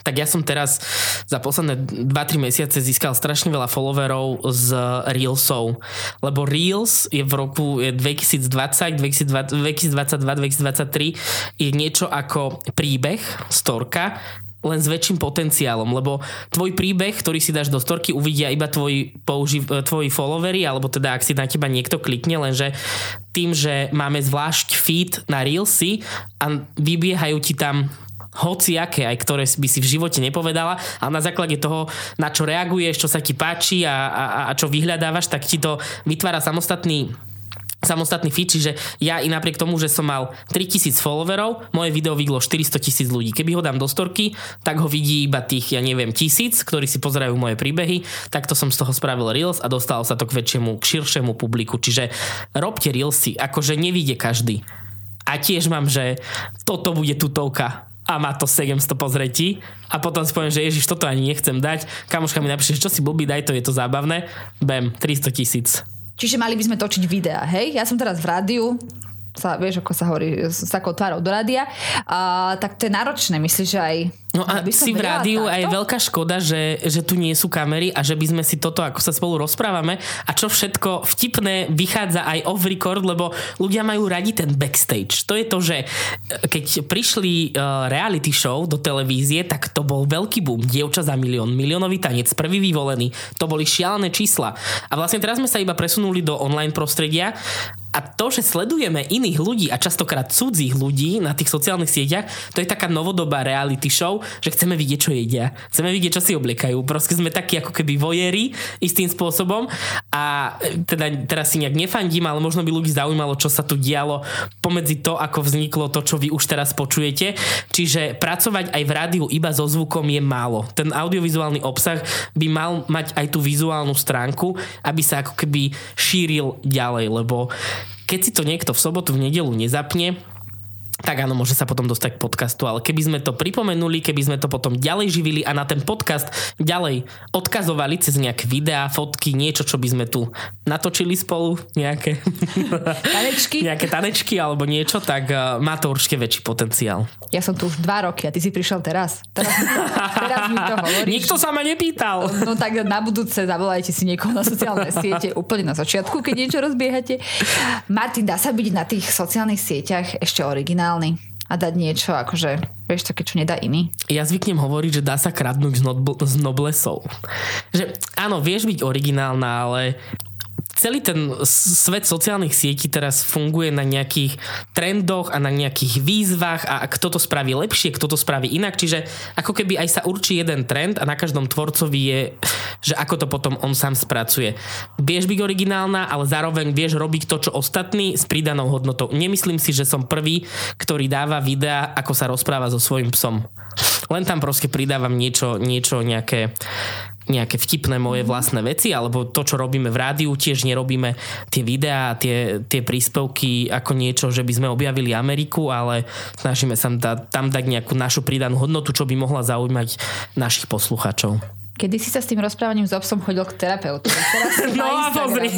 tak ja som teraz za posledné 2-3 mesiace získal strašne veľa followerov z Reelsov, lebo Reels je v roku 2020, 2022, 2023 je niečo ako príbeh, storka, len s väčším potenciálom, lebo tvoj príbeh, ktorý si dáš do storky, uvidia iba tvoj, použi- tvoji followery, alebo teda ak si na teba niekto klikne, lenže tým, že máme zvlášť feed na Reelsy a vybiehajú ti tam hociaké, aj ktoré by si v živote nepovedala a na základe toho, na čo reaguješ, čo sa ti páči a, a, a čo vyhľadávaš, tak ti to vytvára samostatný samostatný feed, čiže ja i napriek tomu, že som mal 3000 followerov, moje video vidlo 400 tisíc ľudí. Keby ho dám do storky, tak ho vidí iba tých, ja neviem, tisíc, ktorí si pozerajú moje príbehy, takto som z toho spravil Reels a dostal sa to k väčšiemu, k širšiemu publiku. Čiže robte Reelsy, akože nevidie každý. A tiež mám, že toto bude tutovka a má to 700 pozretí a potom si poviem, že ježiš, toto ani nechcem dať. Kamoška mi napíše, čo si blbý, daj to, je to zábavné. Bam, 300 tisíc. Čiže mali by sme točiť videá, hej? Ja som teraz v rádiu, sa, vieš, ako sa hovorí, s takou tvárou do rádia, a, tak to je náročné, myslíš, že aj No a si v rádiu aj veľká škoda, že, že tu nie sú kamery a že by sme si toto, ako sa spolu rozprávame a čo všetko vtipné vychádza aj off record, lebo ľudia majú radi ten backstage. To je to, že keď prišli uh, reality show do televízie, tak to bol veľký boom. Dievča za milión, miliónový tanec, prvý vyvolený. To boli šialené čísla. A vlastne teraz sme sa iba presunuli do online prostredia A to, že sledujeme iných ľudí a častokrát cudzích ľudí na tých sociálnych sieťach, to je taká novodobá reality show, že chceme vidieť, čo jedia. Chceme vidieť, čo si obliekajú. Proste sme takí ako keby vojery istým spôsobom a e, teda teraz si nejak nefandím, ale možno by ľudí zaujímalo, čo sa tu dialo pomedzi to, ako vzniklo to, čo vy už teraz počujete. Čiže pracovať aj v rádiu iba so zvukom je málo. Ten audiovizuálny obsah by mal mať aj tú vizuálnu stránku, aby sa ako keby šíril ďalej, lebo keď si to niekto v sobotu, v nedelu nezapne, tak áno, môže sa potom dostať k podcastu, ale keby sme to pripomenuli, keby sme to potom ďalej živili a na ten podcast ďalej odkazovali cez nejaké videá, fotky, niečo, čo by sme tu natočili spolu, nejaké tanečky, nejaké tanečky alebo niečo, tak uh, má to určite väčší potenciál. Ja som tu už dva roky a ty si prišiel teraz. Teraz teraz mi to hovoríš. Nikto sa ma nepýtal. No tak na budúce zavolajte si niekoho na sociálne siete úplne na začiatku, keď niečo rozbiehate. Martin, dá sa byť na tých sociálnych sieťach ešte originál originálny a dať niečo, akože, vieš, také, čo nedá iný. Ja zvyknem hovoriť, že dá sa kradnúť z, nobl- z noblesov. Že áno, vieš byť originálna, ale celý ten svet sociálnych sietí teraz funguje na nejakých trendoch a na nejakých výzvach a kto to spraví lepšie, kto to spraví inak. Čiže ako keby aj sa určí jeden trend a na každom tvorcovi je, že ako to potom on sám spracuje. Vieš byť originálna, ale zároveň vieš robiť to, čo ostatní s pridanou hodnotou. Nemyslím si, že som prvý, ktorý dáva videá, ako sa rozpráva so svojím psom. Len tam proste pridávam niečo, niečo nejaké nejaké vtipné moje vlastné veci, alebo to, čo robíme v rádiu, tiež nerobíme tie videá, tie, tie príspevky ako niečo, že by sme objavili Ameriku, ale snažíme sa tam dať nejakú našu pridanú hodnotu, čo by mohla zaujímať našich poslucháčov. Kedy si sa s tým rozprávaním s obsom chodil k terapeutu. Teraz no a pozri,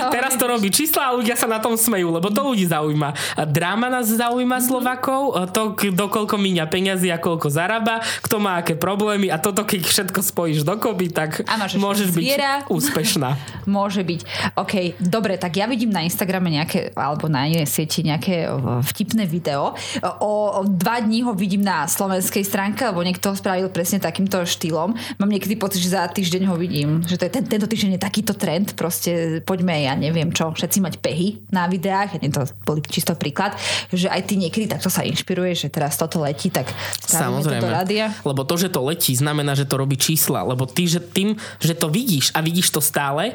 no, teraz to robí čísla a ľudia sa na tom smejú, lebo to ľudí zaujíma. A dráma nás zaujíma mm-hmm. Slovakov, to dokoľko míňa peniazy a koľko zarába, kto má aké problémy a toto keď všetko spojíš dokopy, tak môžeš byť zviera. úspešná. Môže byť. OK, dobre, tak ja vidím na Instagrame nejaké, alebo na inej sieti nejaké vtipné video. O, o dva dní ho vidím na slovenskej stránke, lebo niekto ho spravil presne takýmto štýlom. Mám niekedy niekedy pocit, že za týždeň ho vidím. Že to je ten, tento týždeň je takýto trend. Proste poďme, ja neviem čo, všetci mať pehy na videách. Ja to bol čisto príklad. Že aj ty niekedy takto sa inšpiruješ, že teraz toto letí, tak Samozrejme. Toto rádia. Lebo to, že to letí, znamená, že to robí čísla. Lebo ty, že tým, že to vidíš a vidíš to stále,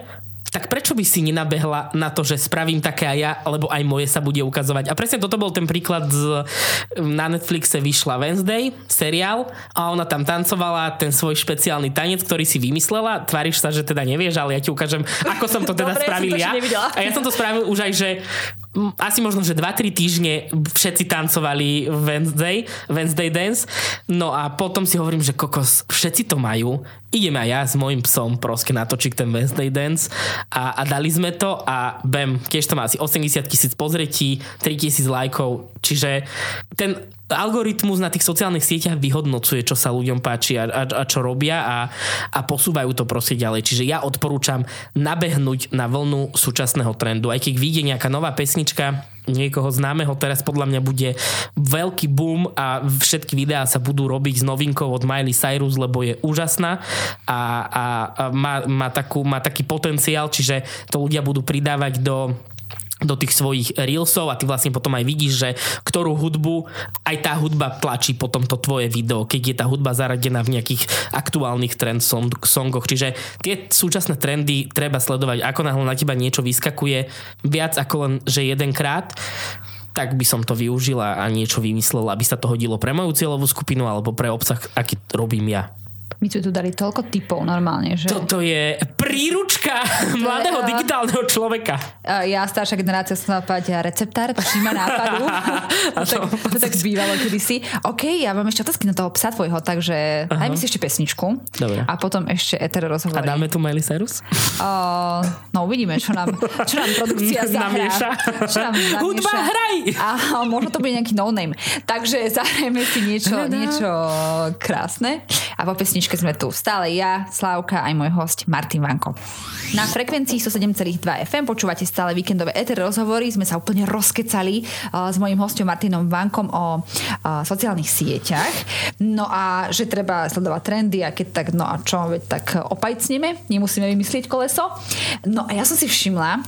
tak prečo by si nenabehla na to, že spravím také aj ja, lebo aj moje sa bude ukazovať. A presne toto bol ten príklad z, na Netflixe vyšla Wednesday, seriál a ona tam tancovala ten svoj špeciálny tanec, ktorý si vymyslela. Tváriš sa, že teda nevieš, ale ja ti ukážem, ako som to teda Dobre, spravil ja. A ja som to spravil už aj, že asi možno, že 2-3 týždne všetci tancovali Wednesday, Wednesday Dance. No a potom si hovorím, že kokos, všetci to majú. Ideme aj ja s mojim psom proste natočiť ten Wednesday Dance. A, a dali sme to a bam, tiež to má asi 80 tisíc pozretí, 3 tisíc lajkov, čiže ten algoritmus na tých sociálnych sieťach vyhodnocuje, čo sa ľuďom páči a, a, a čo robia a, a posúvajú to proste ďalej. Čiže ja odporúčam nabehnúť na vlnu súčasného trendu. Aj keď vyjde nejaká nová pesnička, niekoho známeho, teraz podľa mňa bude veľký boom a všetky videá sa budú robiť s novinkou od Miley Cyrus, lebo je úžasná a, a, a má, má, takú, má taký potenciál, čiže to ľudia budú pridávať do do tých svojich reelsov a ty vlastne potom aj vidíš, že ktorú hudbu, aj tá hudba tlačí potom to tvoje video, keď je tá hudba zaradená v nejakých aktuálnych trend song, songoch. Čiže tie súčasné trendy treba sledovať, ako náhle na teba niečo vyskakuje viac ako len, že jedenkrát tak by som to využila a niečo vymyslel, aby sa to hodilo pre moju cieľovú skupinu alebo pre obsah, aký robím ja. My sme tu dali toľko typov normálne, že... Toto je príručka mladého uh, digitálneho človeka. Ja, staršia generácia, som povedať receptár, príjma nápadu. to, tak, to tak bývalo kedysi. OK, ja mám ešte otázky na toho psa tvojho, takže uh-huh. dajme si ešte pesničku. Dobre. A potom ešte eter rozhovory. A dáme tu Miley Cyrus? Uh, no uvidíme, čo nám, čo nám produkcia zahrá. Čo nám zamieša. Hudba, hraj! A možno to bude nejaký no-name. Takže zahrajeme si niečo, niečo krásne. A po pesničke pesničke sme tu stále ja, Slávka, aj môj host Martin Vanko. Na frekvencii 107,2 FM počúvate stále víkendové ETR rozhovory. Sme sa úplne rozkecali uh, s mojím hostom Martinom Vankom o uh, sociálnych sieťach. No a že treba sledovať trendy a keď tak, no a čo, veď tak opajcneme, nemusíme vymyslieť koleso. No a ja som si všimla,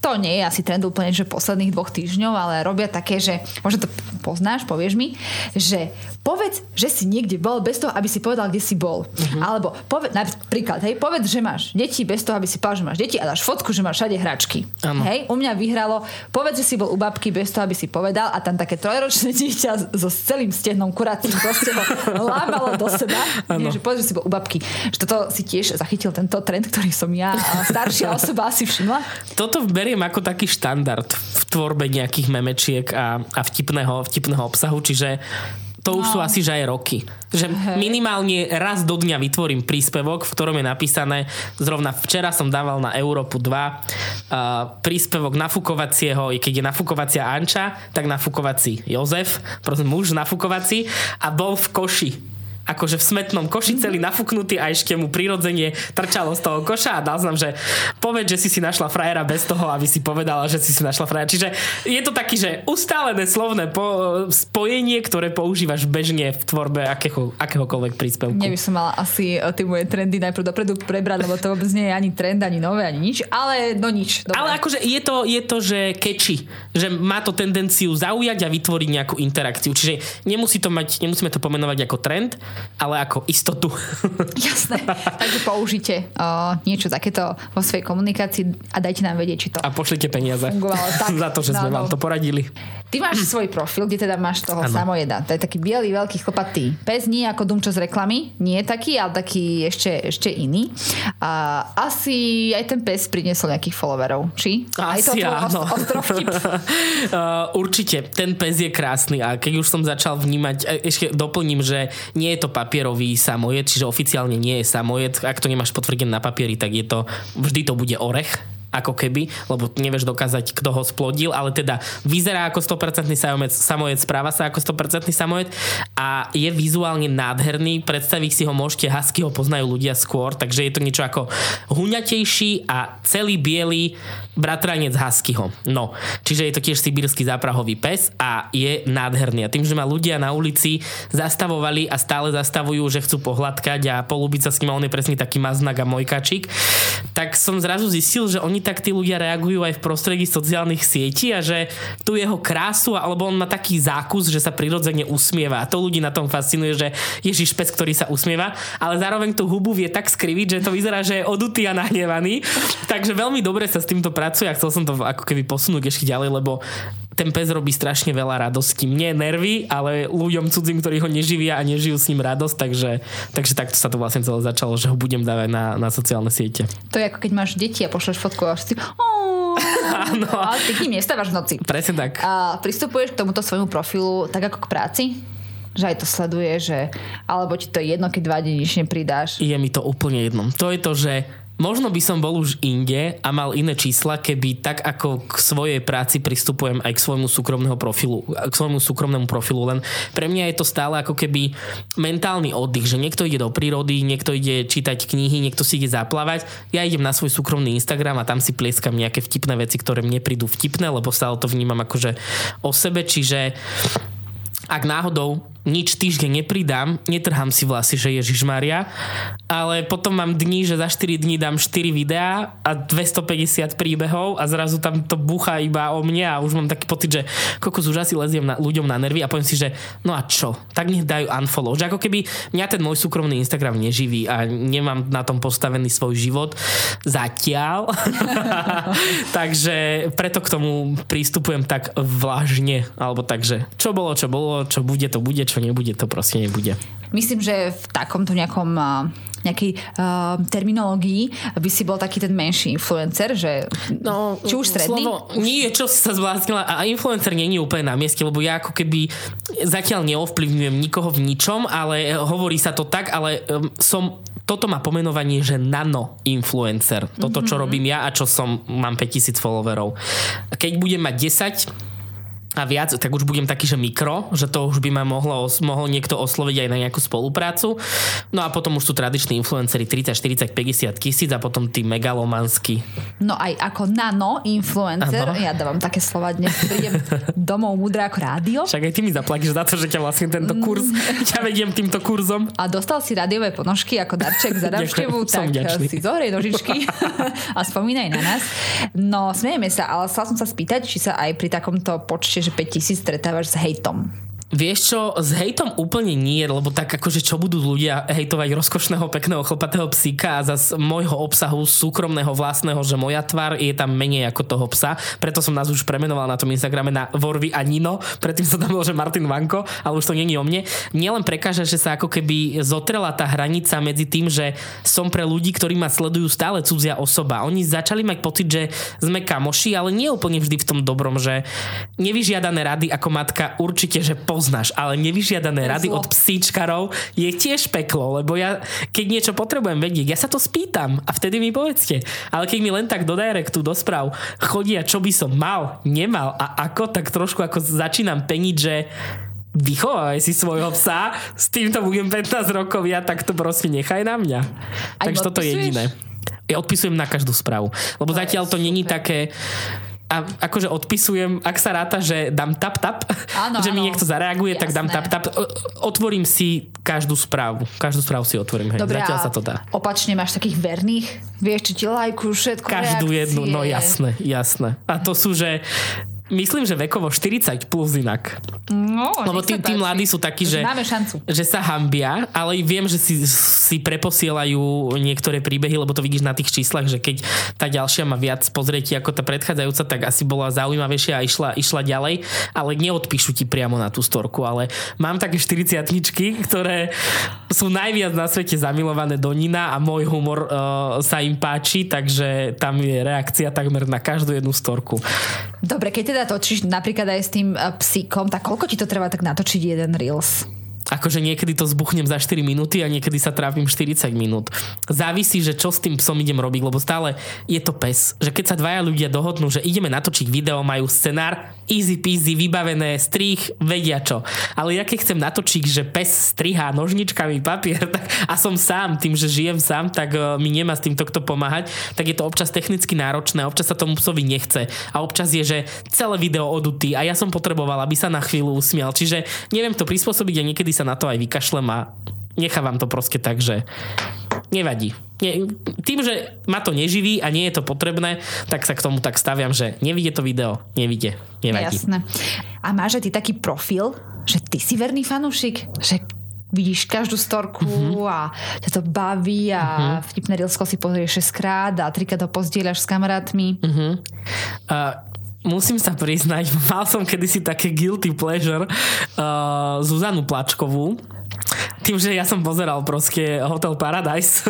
to nie je asi trend úplne, že posledných dvoch týždňov, ale robia také, že možno to poznáš, povieš mi, že povedz, že si niekde bol bez toho, aby si povedal, kde si bol. Uh-huh. Alebo povedz, napríklad, hej, povedz, že máš deti bez toho, aby si povedal, že máš deti a dáš fotku, že máš všade hračky. Ano. Hej, u mňa vyhralo, povedz, že si bol u babky bez toho, aby si povedal a tam také trojročné dieťa so celým stehnom kuracím proste ho lábalo do seba. Nie, že povedz, že si bol u babky. Že toto si tiež zachytil tento trend, ktorý som ja staršia osoba asi všimla. Toto beriem beriem ako taký štandard v tvorbe nejakých memečiek a, a vtipného, vtipného obsahu, čiže to už no. sú asi že aj roky. Že Hej. minimálne raz do dňa vytvorím príspevok, v ktorom je napísané, zrovna včera som dával na Európu 2 uh, príspevok nafukovacieho, keď je nafukovacia Anča, tak nafukovací Jozef, prosím, muž nafukovací a bol v koši akože v smetnom koši celý nafúknutý a ešte mu prirodzenie trčalo z toho koša a dal som, že povedz, že si si našla frajera bez toho, aby si povedala, že si si našla frajera. Čiže je to taký, že ustálené slovné po, spojenie, ktoré používaš bežne v tvorbe akého, akéhokoľvek príspevku. Nie by som mala asi e, tie moje trendy najprv dopredu prebrať, lebo to vôbec nie je ani trend, ani nové, ani nič, ale no nič. Dobre. Ale akože je to, je to, že keči, že má to tendenciu zaujať a vytvoriť nejakú interakciu. Čiže nemusí to mať, nemusíme to pomenovať ako trend, ale ako istotu. Jasné. Takže použite uh, niečo takéto vo svojej komunikácii a dajte nám vedieť, či to A pošlite peniaze za to, že sme no, vám to poradili. Ty máš svoj profil, kde teda máš toho ano. samojeda. To je taký biely, veľký, chlopatý pes, nie ako Dumčo z reklamy, nie je taký, ale taký ešte, ešte iný. A asi aj ten pes priniesol nejakých followerov, či? Asi aj to áno. uh, určite, ten pes je krásny a keď už som začal vnímať, e, ešte doplním, že nie je to papierový samojed, čiže oficiálne nie je samojed. Ak to nemáš potvrdené na papieri, tak je to, vždy to bude orech ako keby, lebo nevieš dokázať, kto ho splodil, ale teda vyzerá ako 100% samojed, samojed správa sa ako 100% samojed a je vizuálne nádherný, predstaviť si ho môžete, husky ho poznajú ľudia skôr, takže je to niečo ako huňatejší a celý biely bratranec huskyho. No, čiže je to tiež sibírsky záprahový pes a je nádherný. A tým, že ma ľudia na ulici zastavovali a stále zastavujú, že chcú pohľadkať a polúbiť sa s ním, a on je presne taký maznak a mojkačik, tak som zrazu zistil, že oni tak tí ľudia reagujú aj v prostredí sociálnych sietí a že tu jeho krásu, alebo on má taký zákus, že sa prirodzene usmieva. A to ľudí na tom fascinuje, že Ježiš pes, ktorý sa usmieva, ale zároveň tú hubu vie tak skriviť, že to vyzerá, že je odutý a nahnevaný. Takže veľmi dobre sa s týmto pracuje a chcel som to ako keby posunúť ešte ďalej, lebo ten pes robí strašne veľa radosti. Mne nervy, ale ľuďom cudzím, ktorí ho neživia a nežijú s ním radosť, takže, takže takto sa to vlastne celé začalo, že ho budem dávať na, na sociálne siete. To je ako keď máš deti a pošleš fotku a si Áno. Ale ty kým nestávaš v noci. Presne tak. A pristupuješ k tomuto svojmu profilu tak ako k práci? že aj to sleduje, že alebo ti to je jedno, keď dva dní nič nepridáš. Je mi to úplne jedno. To je to, že Možno by som bol už inde a mal iné čísla, keby tak ako k svojej práci pristupujem aj k svojmu súkromného profilu, k svojmu súkromnému profilu, len pre mňa je to stále ako keby mentálny oddych, že niekto ide do prírody, niekto ide čítať knihy, niekto si ide zaplávať, ja idem na svoj súkromný Instagram a tam si plieskam nejaké vtipné veci, ktoré mne prídu vtipné, lebo stále to vnímam akože o sebe, čiže ak náhodou nič týždeň nepridám, netrhám si vlasy, že Ježiš Maria, ale potom mám dní, že za 4 dní dám 4 videá a 250 príbehov a zrazu tam to bucha iba o mne a už mám taký pocit, že koľko už asi leziem na, ľuďom na nervy a poviem si, že no a čo, tak nech dajú unfollow. Že ako keby mňa ten môj súkromný Instagram neživí a nemám na tom postavený svoj život zatiaľ. Takže preto k tomu prístupujem tak vlažne, alebo takže čo bolo, čo bolo, čo bude, to bude, čo čo nebude, to proste nebude. Myslím, že v takomto nejakom nejakej uh, terminológii by si bol taký ten menší influencer, že no, či už stredný? Slovo, nie, čo si sa zvláznila a influencer nie je úplne na mieste, lebo ja ako keby zatiaľ neovplyvňujem nikoho v ničom, ale hovorí sa to tak, ale um, som toto má pomenovanie, že nano influencer. Toto, čo mm-hmm. robím ja a čo som, mám 5000 followerov. Keď budem mať 10 a viac, tak už budem taký, že mikro, že to už by ma mohlo, mohol niekto osloviť aj na nejakú spoluprácu. No a potom už sú tradiční influenceri 30, 40, 50 tisíc a potom tí megalomanskí. No aj ako nano influencer, ano. ja dávam také slova dnes, prídem domov múdre ako rádio. Však aj ty mi zaplatíš za to, že ťa vlastne tento kurz, ťa vediem týmto kurzom. A dostal si rádiové ponožky ako darček za návštevu, tak si zohrej nožičky a spomínaj na nás. No, smejeme sa, ale chcela som sa spýtať, či sa aj pri takomto počte, že 5000 stretávaš s hejtom. Vieš čo, s hejtom úplne nie, lebo tak akože čo budú ľudia hejtovať rozkošného, pekného, chlpatého psíka a zase môjho obsahu súkromného, vlastného, že moja tvár je tam menej ako toho psa. Preto som nás už premenoval na tom Instagrame na Vorvy a Nino, predtým som tam bol, že Martin Vanko, ale už to není o mne. Nielen prekáža, že sa ako keby zotrela tá hranica medzi tým, že som pre ľudí, ktorí ma sledujú stále cudzia osoba. Oni začali mať pocit, že sme kamoši, ale nie úplne vždy v tom dobrom, že nevyžiadané rady ako matka určite, že po poznáš, ale nevyžiadané rady od psíčkarov je tiež peklo, lebo ja, keď niečo potrebujem vedieť, ja sa to spýtam a vtedy mi povedzte. Ale keď mi len tak do directu, do správ chodia, čo by som mal, nemal a ako, tak trošku ako začínam peniť, že vychovaj si svojho psa, s týmto budem 15 rokov, ja tak to proste nechaj na mňa. Aj Takže toto je jediné. Ja odpisujem na každú správu. Lebo to zatiaľ to není také a akože odpisujem, ak sa ráta, že dám tap tap, áno, že áno. mi niekto zareaguje, Jasné. tak dám tap tap. Otvorím si každú správu. Každú správu si otvorím. Hej. Dobre, Zatiaľ sa to dá. Opačne máš takých verných, vieš, čo ti lajkujú všetko. Každú reakcie. jednu, no jasné, jasné. A to sú, že Myslím, že vekovo 40 plus inak. No, Lebo tí, tí mladí sú takí, že, že sa hambia, ale viem, že si, si preposielajú niektoré príbehy, lebo to vidíš na tých číslach, že keď tá ďalšia má viac pozretí ako tá predchádzajúca, tak asi bola zaujímavejšia a išla, išla ďalej, ale neodpíšu ti priamo na tú storku. Ale mám také 40 ktoré sú najviac na svete zamilované do Nina a môj humor uh, sa im páči, takže tam je reakcia takmer na každú jednu storku. Dobre, keď teda točíš napríklad aj s tým eh, psíkom, tak koľko ti to trvá tak natočiť jeden Reels? Akože niekedy to zbuchnem za 4 minúty a niekedy sa trápim 40 minút. Závisí, že čo s tým psom idem robiť, lebo stále je to pes. Že keď sa dvaja ľudia dohodnú, že ideme natočiť video, majú scenár, easy peasy, vybavené, strich, vedia čo. Ale ja keď chcem natočiť, že pes strihá nožničkami papier tak, a som sám, tým, že žijem sám, tak uh, mi nemá s týmto kto pomáhať, tak je to občas technicky náročné, občas sa tomu psovi nechce a občas je, že celé video odutý a ja som potreboval, aby sa na chvíľu usmial. Čiže neviem to prispôsobiť a niekedy sa na to aj vykašlem a nechávam to proste tak, že nevadí. Nie, tým, že ma to neživí a nie je to potrebné, tak sa k tomu tak staviam, že nevidie to video, nevidie, nevadí. Jasné. A máš aj ty taký profil, že ty si verný fanúšik? Že vidíš každú storku uh-huh. a ťa to baví a uh-huh. vtipné rilsko si pozrieš 6 krát a trikrát to pozdieľaš s kamarátmi. Uh-huh. Uh, musím sa priznať, mal som kedysi také guilty pleasure uh, Zuzanu Plačkovú, tým, že ja som pozeral proste Hotel Paradise,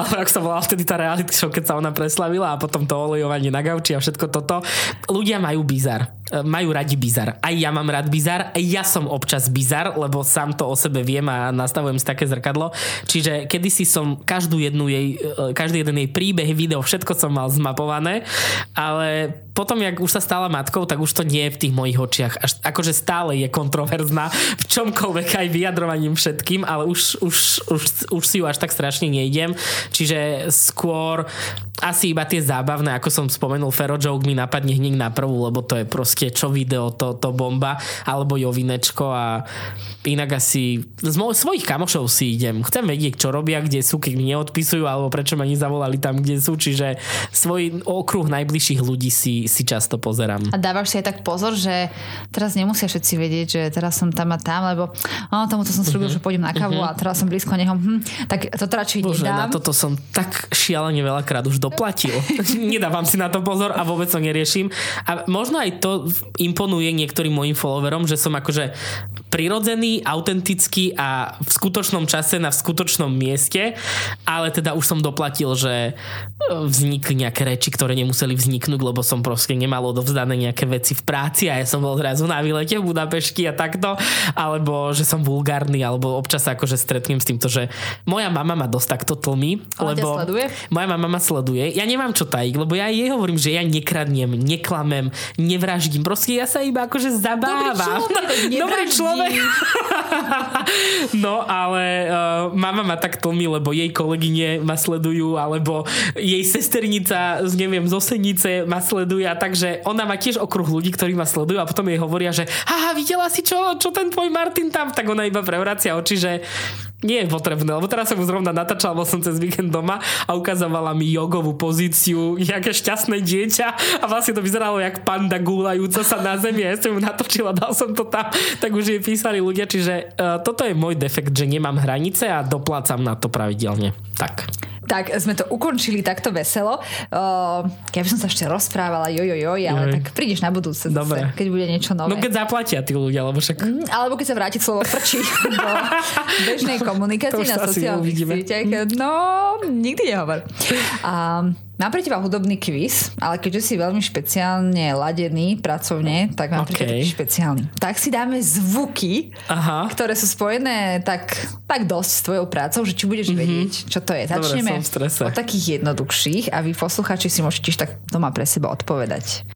ale ak sa volala vtedy tá reality show, keď sa ona preslavila a potom to olejovanie na gauči a všetko toto. Ľudia majú bizar. E, majú radi bizar. Aj ja mám rád bizar, aj ja som občas bizar, lebo sám to o sebe viem a nastavujem si také zrkadlo. Čiže kedysi som každú jednu jej, e, každý jeden jej príbeh, video, všetko som mal zmapované, ale potom, jak už sa stala matkou, tak už to nie je v tých mojich očiach. Až, akože stále je kontroverzná v čomkoľvek aj vyjadrovaním všetkým, ale už, už, už, už si ju až tak strašne nejdem. Čiže skôr asi iba tie zábavné, ako som spomenul, Fero Joke mi napadne hneď na prvú, lebo to je proste čo video, to, to bomba, alebo Jovinečko a inak asi z mo- svojich kamošov si idem. Chcem vedieť, čo robia, kde sú, keď mi neodpisujú, alebo prečo ma nezavolali tam, kde sú, čiže svoj okruh najbližších ľudí si, si často pozerám. A dávaš si aj tak pozor, že teraz nemusia všetci vedieť, že teraz som tam a tam, lebo oh, tomuto som slúbil, uh-huh. že pôjdem na kávu uh-huh. a teraz som blízko neho. Hm, tak to radšej Bože, nedám. na toto som tak šialene veľakrát už doplatil. Nedávam si na to pozor a vôbec to neriešim. A možno aj to imponuje niektorým mojim followerom, že som akože prirodzený, autentický a v skutočnom čase na v skutočnom mieste, ale teda už som doplatil, že e, vznikli nejaké reči, ktoré nemuseli vzniknúť, lebo som proste nemal odovzdané nejaké veci v práci a ja som bol zrazu na výlete v Budapešti a takto, alebo že som vulgárny, alebo občas akože stretnem s týmto, že moja mama ma dosť takto tlmi, lebo sleduje? moja mama ma sleduje. Ja nemám čo tajiť, lebo ja jej hovorím, že ja nekradnem, neklamem, nevraždím. Proste ja sa iba akože zabávam. človek, Dobrý nevraždí. Človek. no ale uh, mama ma tak tlmi, lebo jej kolegyne ma sledujú, alebo jej sesternica z neviem, z Osenice ma sleduje, a takže ona má tiež okruh ľudí, ktorí ma sledujú a potom jej hovoria, že haha, videla si čo, čo ten tvoj Martin tam, tak ona iba prevracia oči, že nie je potrebné, lebo teraz som zrovna natáčal, bol som cez víkend doma a ukazovala mi jogovú pozíciu, nejaké šťastné dieťa a vlastne to vyzeralo jak panda gúlajúca sa na zemi a ja som ju natočila, dal som to tam, tak už jej písali ľudia, čiže uh, toto je môj defekt, že nemám hranice a doplácam na to pravidelne. Tak. Tak sme to ukončili takto veselo. Uh, keby som sa ešte rozprávala, joj, joj, joj, ale Joj. tak prídeš na budúce Dobre. zase, keď bude niečo nové. No keď zaplatia tí ľudia, lebo však... Mm, Alebo keď sa vráti slovo frčí do bežnej To komunikácii už na sociálnych sieťach. No, nikdy nehovor. A mám pre teba hudobný quiz, ale keďže si veľmi špeciálne ladený pracovne, tak mám pre teba špeciálny. Tak si dáme zvuky, Aha. ktoré sú spojené tak, tak dosť s tvojou prácou, že či budeš vedieť, čo to je. Dobre, Začneme strese. od takých jednoduchších a vy posluchači si môžete tiež tak doma pre seba odpovedať.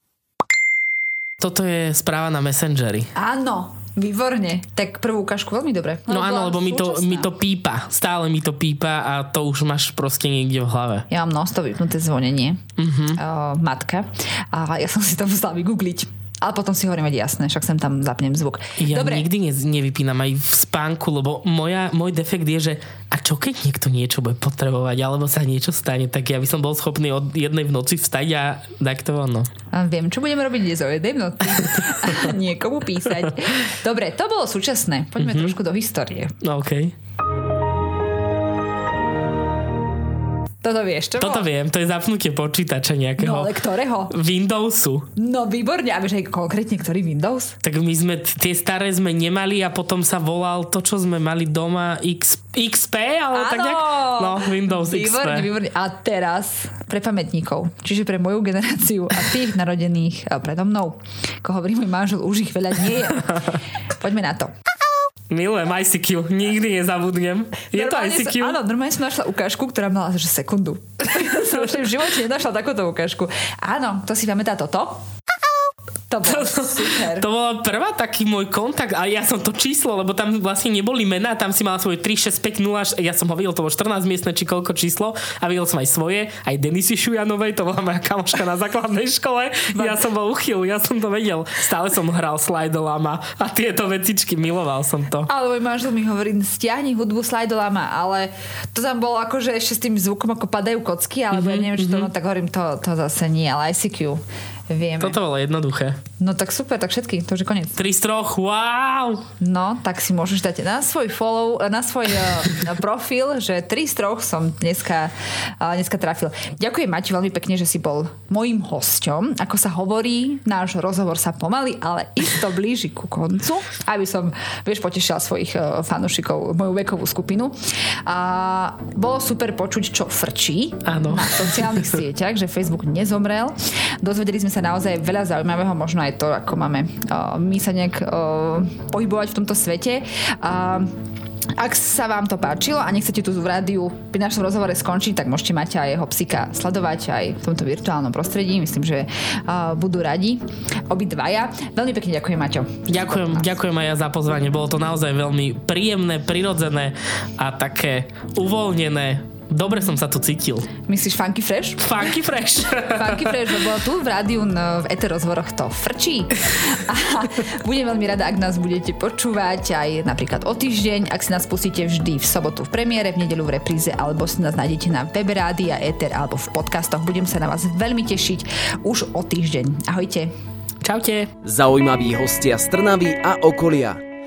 Toto je správa na Messengeri. Áno, výborne. Tak prvú ukážku veľmi dobre. No áno, lebo mi to, mi to pípa. Stále mi to pípa a to už máš proste niekde v hlave. Ja mám non vypnuté zvonenie. Uh-huh. Uh, matka. A ja som si to musela vygoogliť. Ale potom si hovorím, veď jasné, však sem tam zapnem zvuk. Ja Dobre, nikdy ne, nevypínam aj v spánku, lebo moja, môj defekt je, že a čo keď niekto niečo bude potrebovať, alebo sa niečo stane, tak ja by som bol schopný od jednej v noci vstať a dať to von. No. a viem, čo budeme robiť dnes o jednej v noci. Niekomu písať. Dobre, to bolo súčasné. Poďme uh-huh. trošku do histórie. No, OK. Toto vieš, čo Toto bolo? viem, to je zapnutie počítača No, nejakého ale ktorého? Windowsu. No, výborne. A vieš aj konkrétne, ktorý Windows? Tak my sme, tie staré sme nemali a potom sa volal to, čo sme mali doma X, XP, alebo tak nejak? No, Windows Výborne, XP. výborne. A teraz pre pamätníkov, čiže pre moju generáciu a tých narodených a predo mnou. Ako hovorí môj manžel, už ich veľa nie je. Poďme na to. Milujem ICQ, nikdy nezabudnem. Je to Normálne ICQ? Som, áno, normálne som našla ukážku, ktorá mala že sekundu. som v živote nenašla takúto ukážku. Áno, to si pamätá toto? To bolo super. To bola prvá taký môj kontakt a ja som to číslo, lebo tam vlastne neboli mená, tam si mal svoje 3, 6, 5, 0, ja som ho videl, to bolo 14 miestne či koľko číslo a videl som aj svoje, aj Denisy Šujanovej, to bola moja kamoška na základnej škole, ja som bol uchyl, ja som to vedel. Stále som hral Slidolama a tieto vecičky, miloval som to. Ale môj manžel mi hovorí, stiahni hudbu Slidolama, ale to tam bolo akože ešte s tým zvukom, ako padajú kocky, alebo mm-hmm, ja neviem, či to, no tak hovorím, to, to zase nie, ale ICQ vieme. Toto bolo jednoduché. No tak super, tak všetky, to už je koniec. 3 z troch, wow! No, tak si môžeš dať na svoj follow, na svoj uh, profil, že 3 z troch som dneska, uh, dneska trafil. Ďakujem Mati veľmi pekne, že si bol mojím hosťom. Ako sa hovorí, náš rozhovor sa pomaly, ale isto blíži ku koncu, aby som, vieš, potešila svojich uh, fanúšikov, moju vekovú skupinu. A bolo super počuť, čo frčí Áno. na sociálnych sieťach, že Facebook nezomrel. Dozvedeli sme sa naozaj veľa zaujímavého, možno aj to, ako máme uh, my sa nejak uh, pohybovať v tomto svete. A ak sa vám to páčilo a nechcete tu v rádiu pri našom rozhovore skončiť, tak môžete mať aj jeho psika sledovať aj v tomto virtuálnom prostredí. Myslím, že uh, budú radi obidvaja. Veľmi pekne ďakujem, Maťo. Ďakujem, ďakujem aj ja za pozvanie. Bolo to naozaj veľmi príjemné, prirodzené a také uvoľnené. Dobre som sa tu cítil. Myslíš Funky Fresh? Funky fresh. Funky Fresh, lebo tu v rádiu no, v ETE rozhovoroch to frčí. A budem veľmi rada, ak nás budete počúvať aj napríklad o týždeň, ak si nás pustíte vždy v sobotu v premiére, v nedelu v repríze, alebo si nás nájdete na webe rádia ETER alebo v podcastoch. Budem sa na vás veľmi tešiť už o týždeň. Ahojte. Čaute. Zaujímaví hostia z Trnavy a okolia.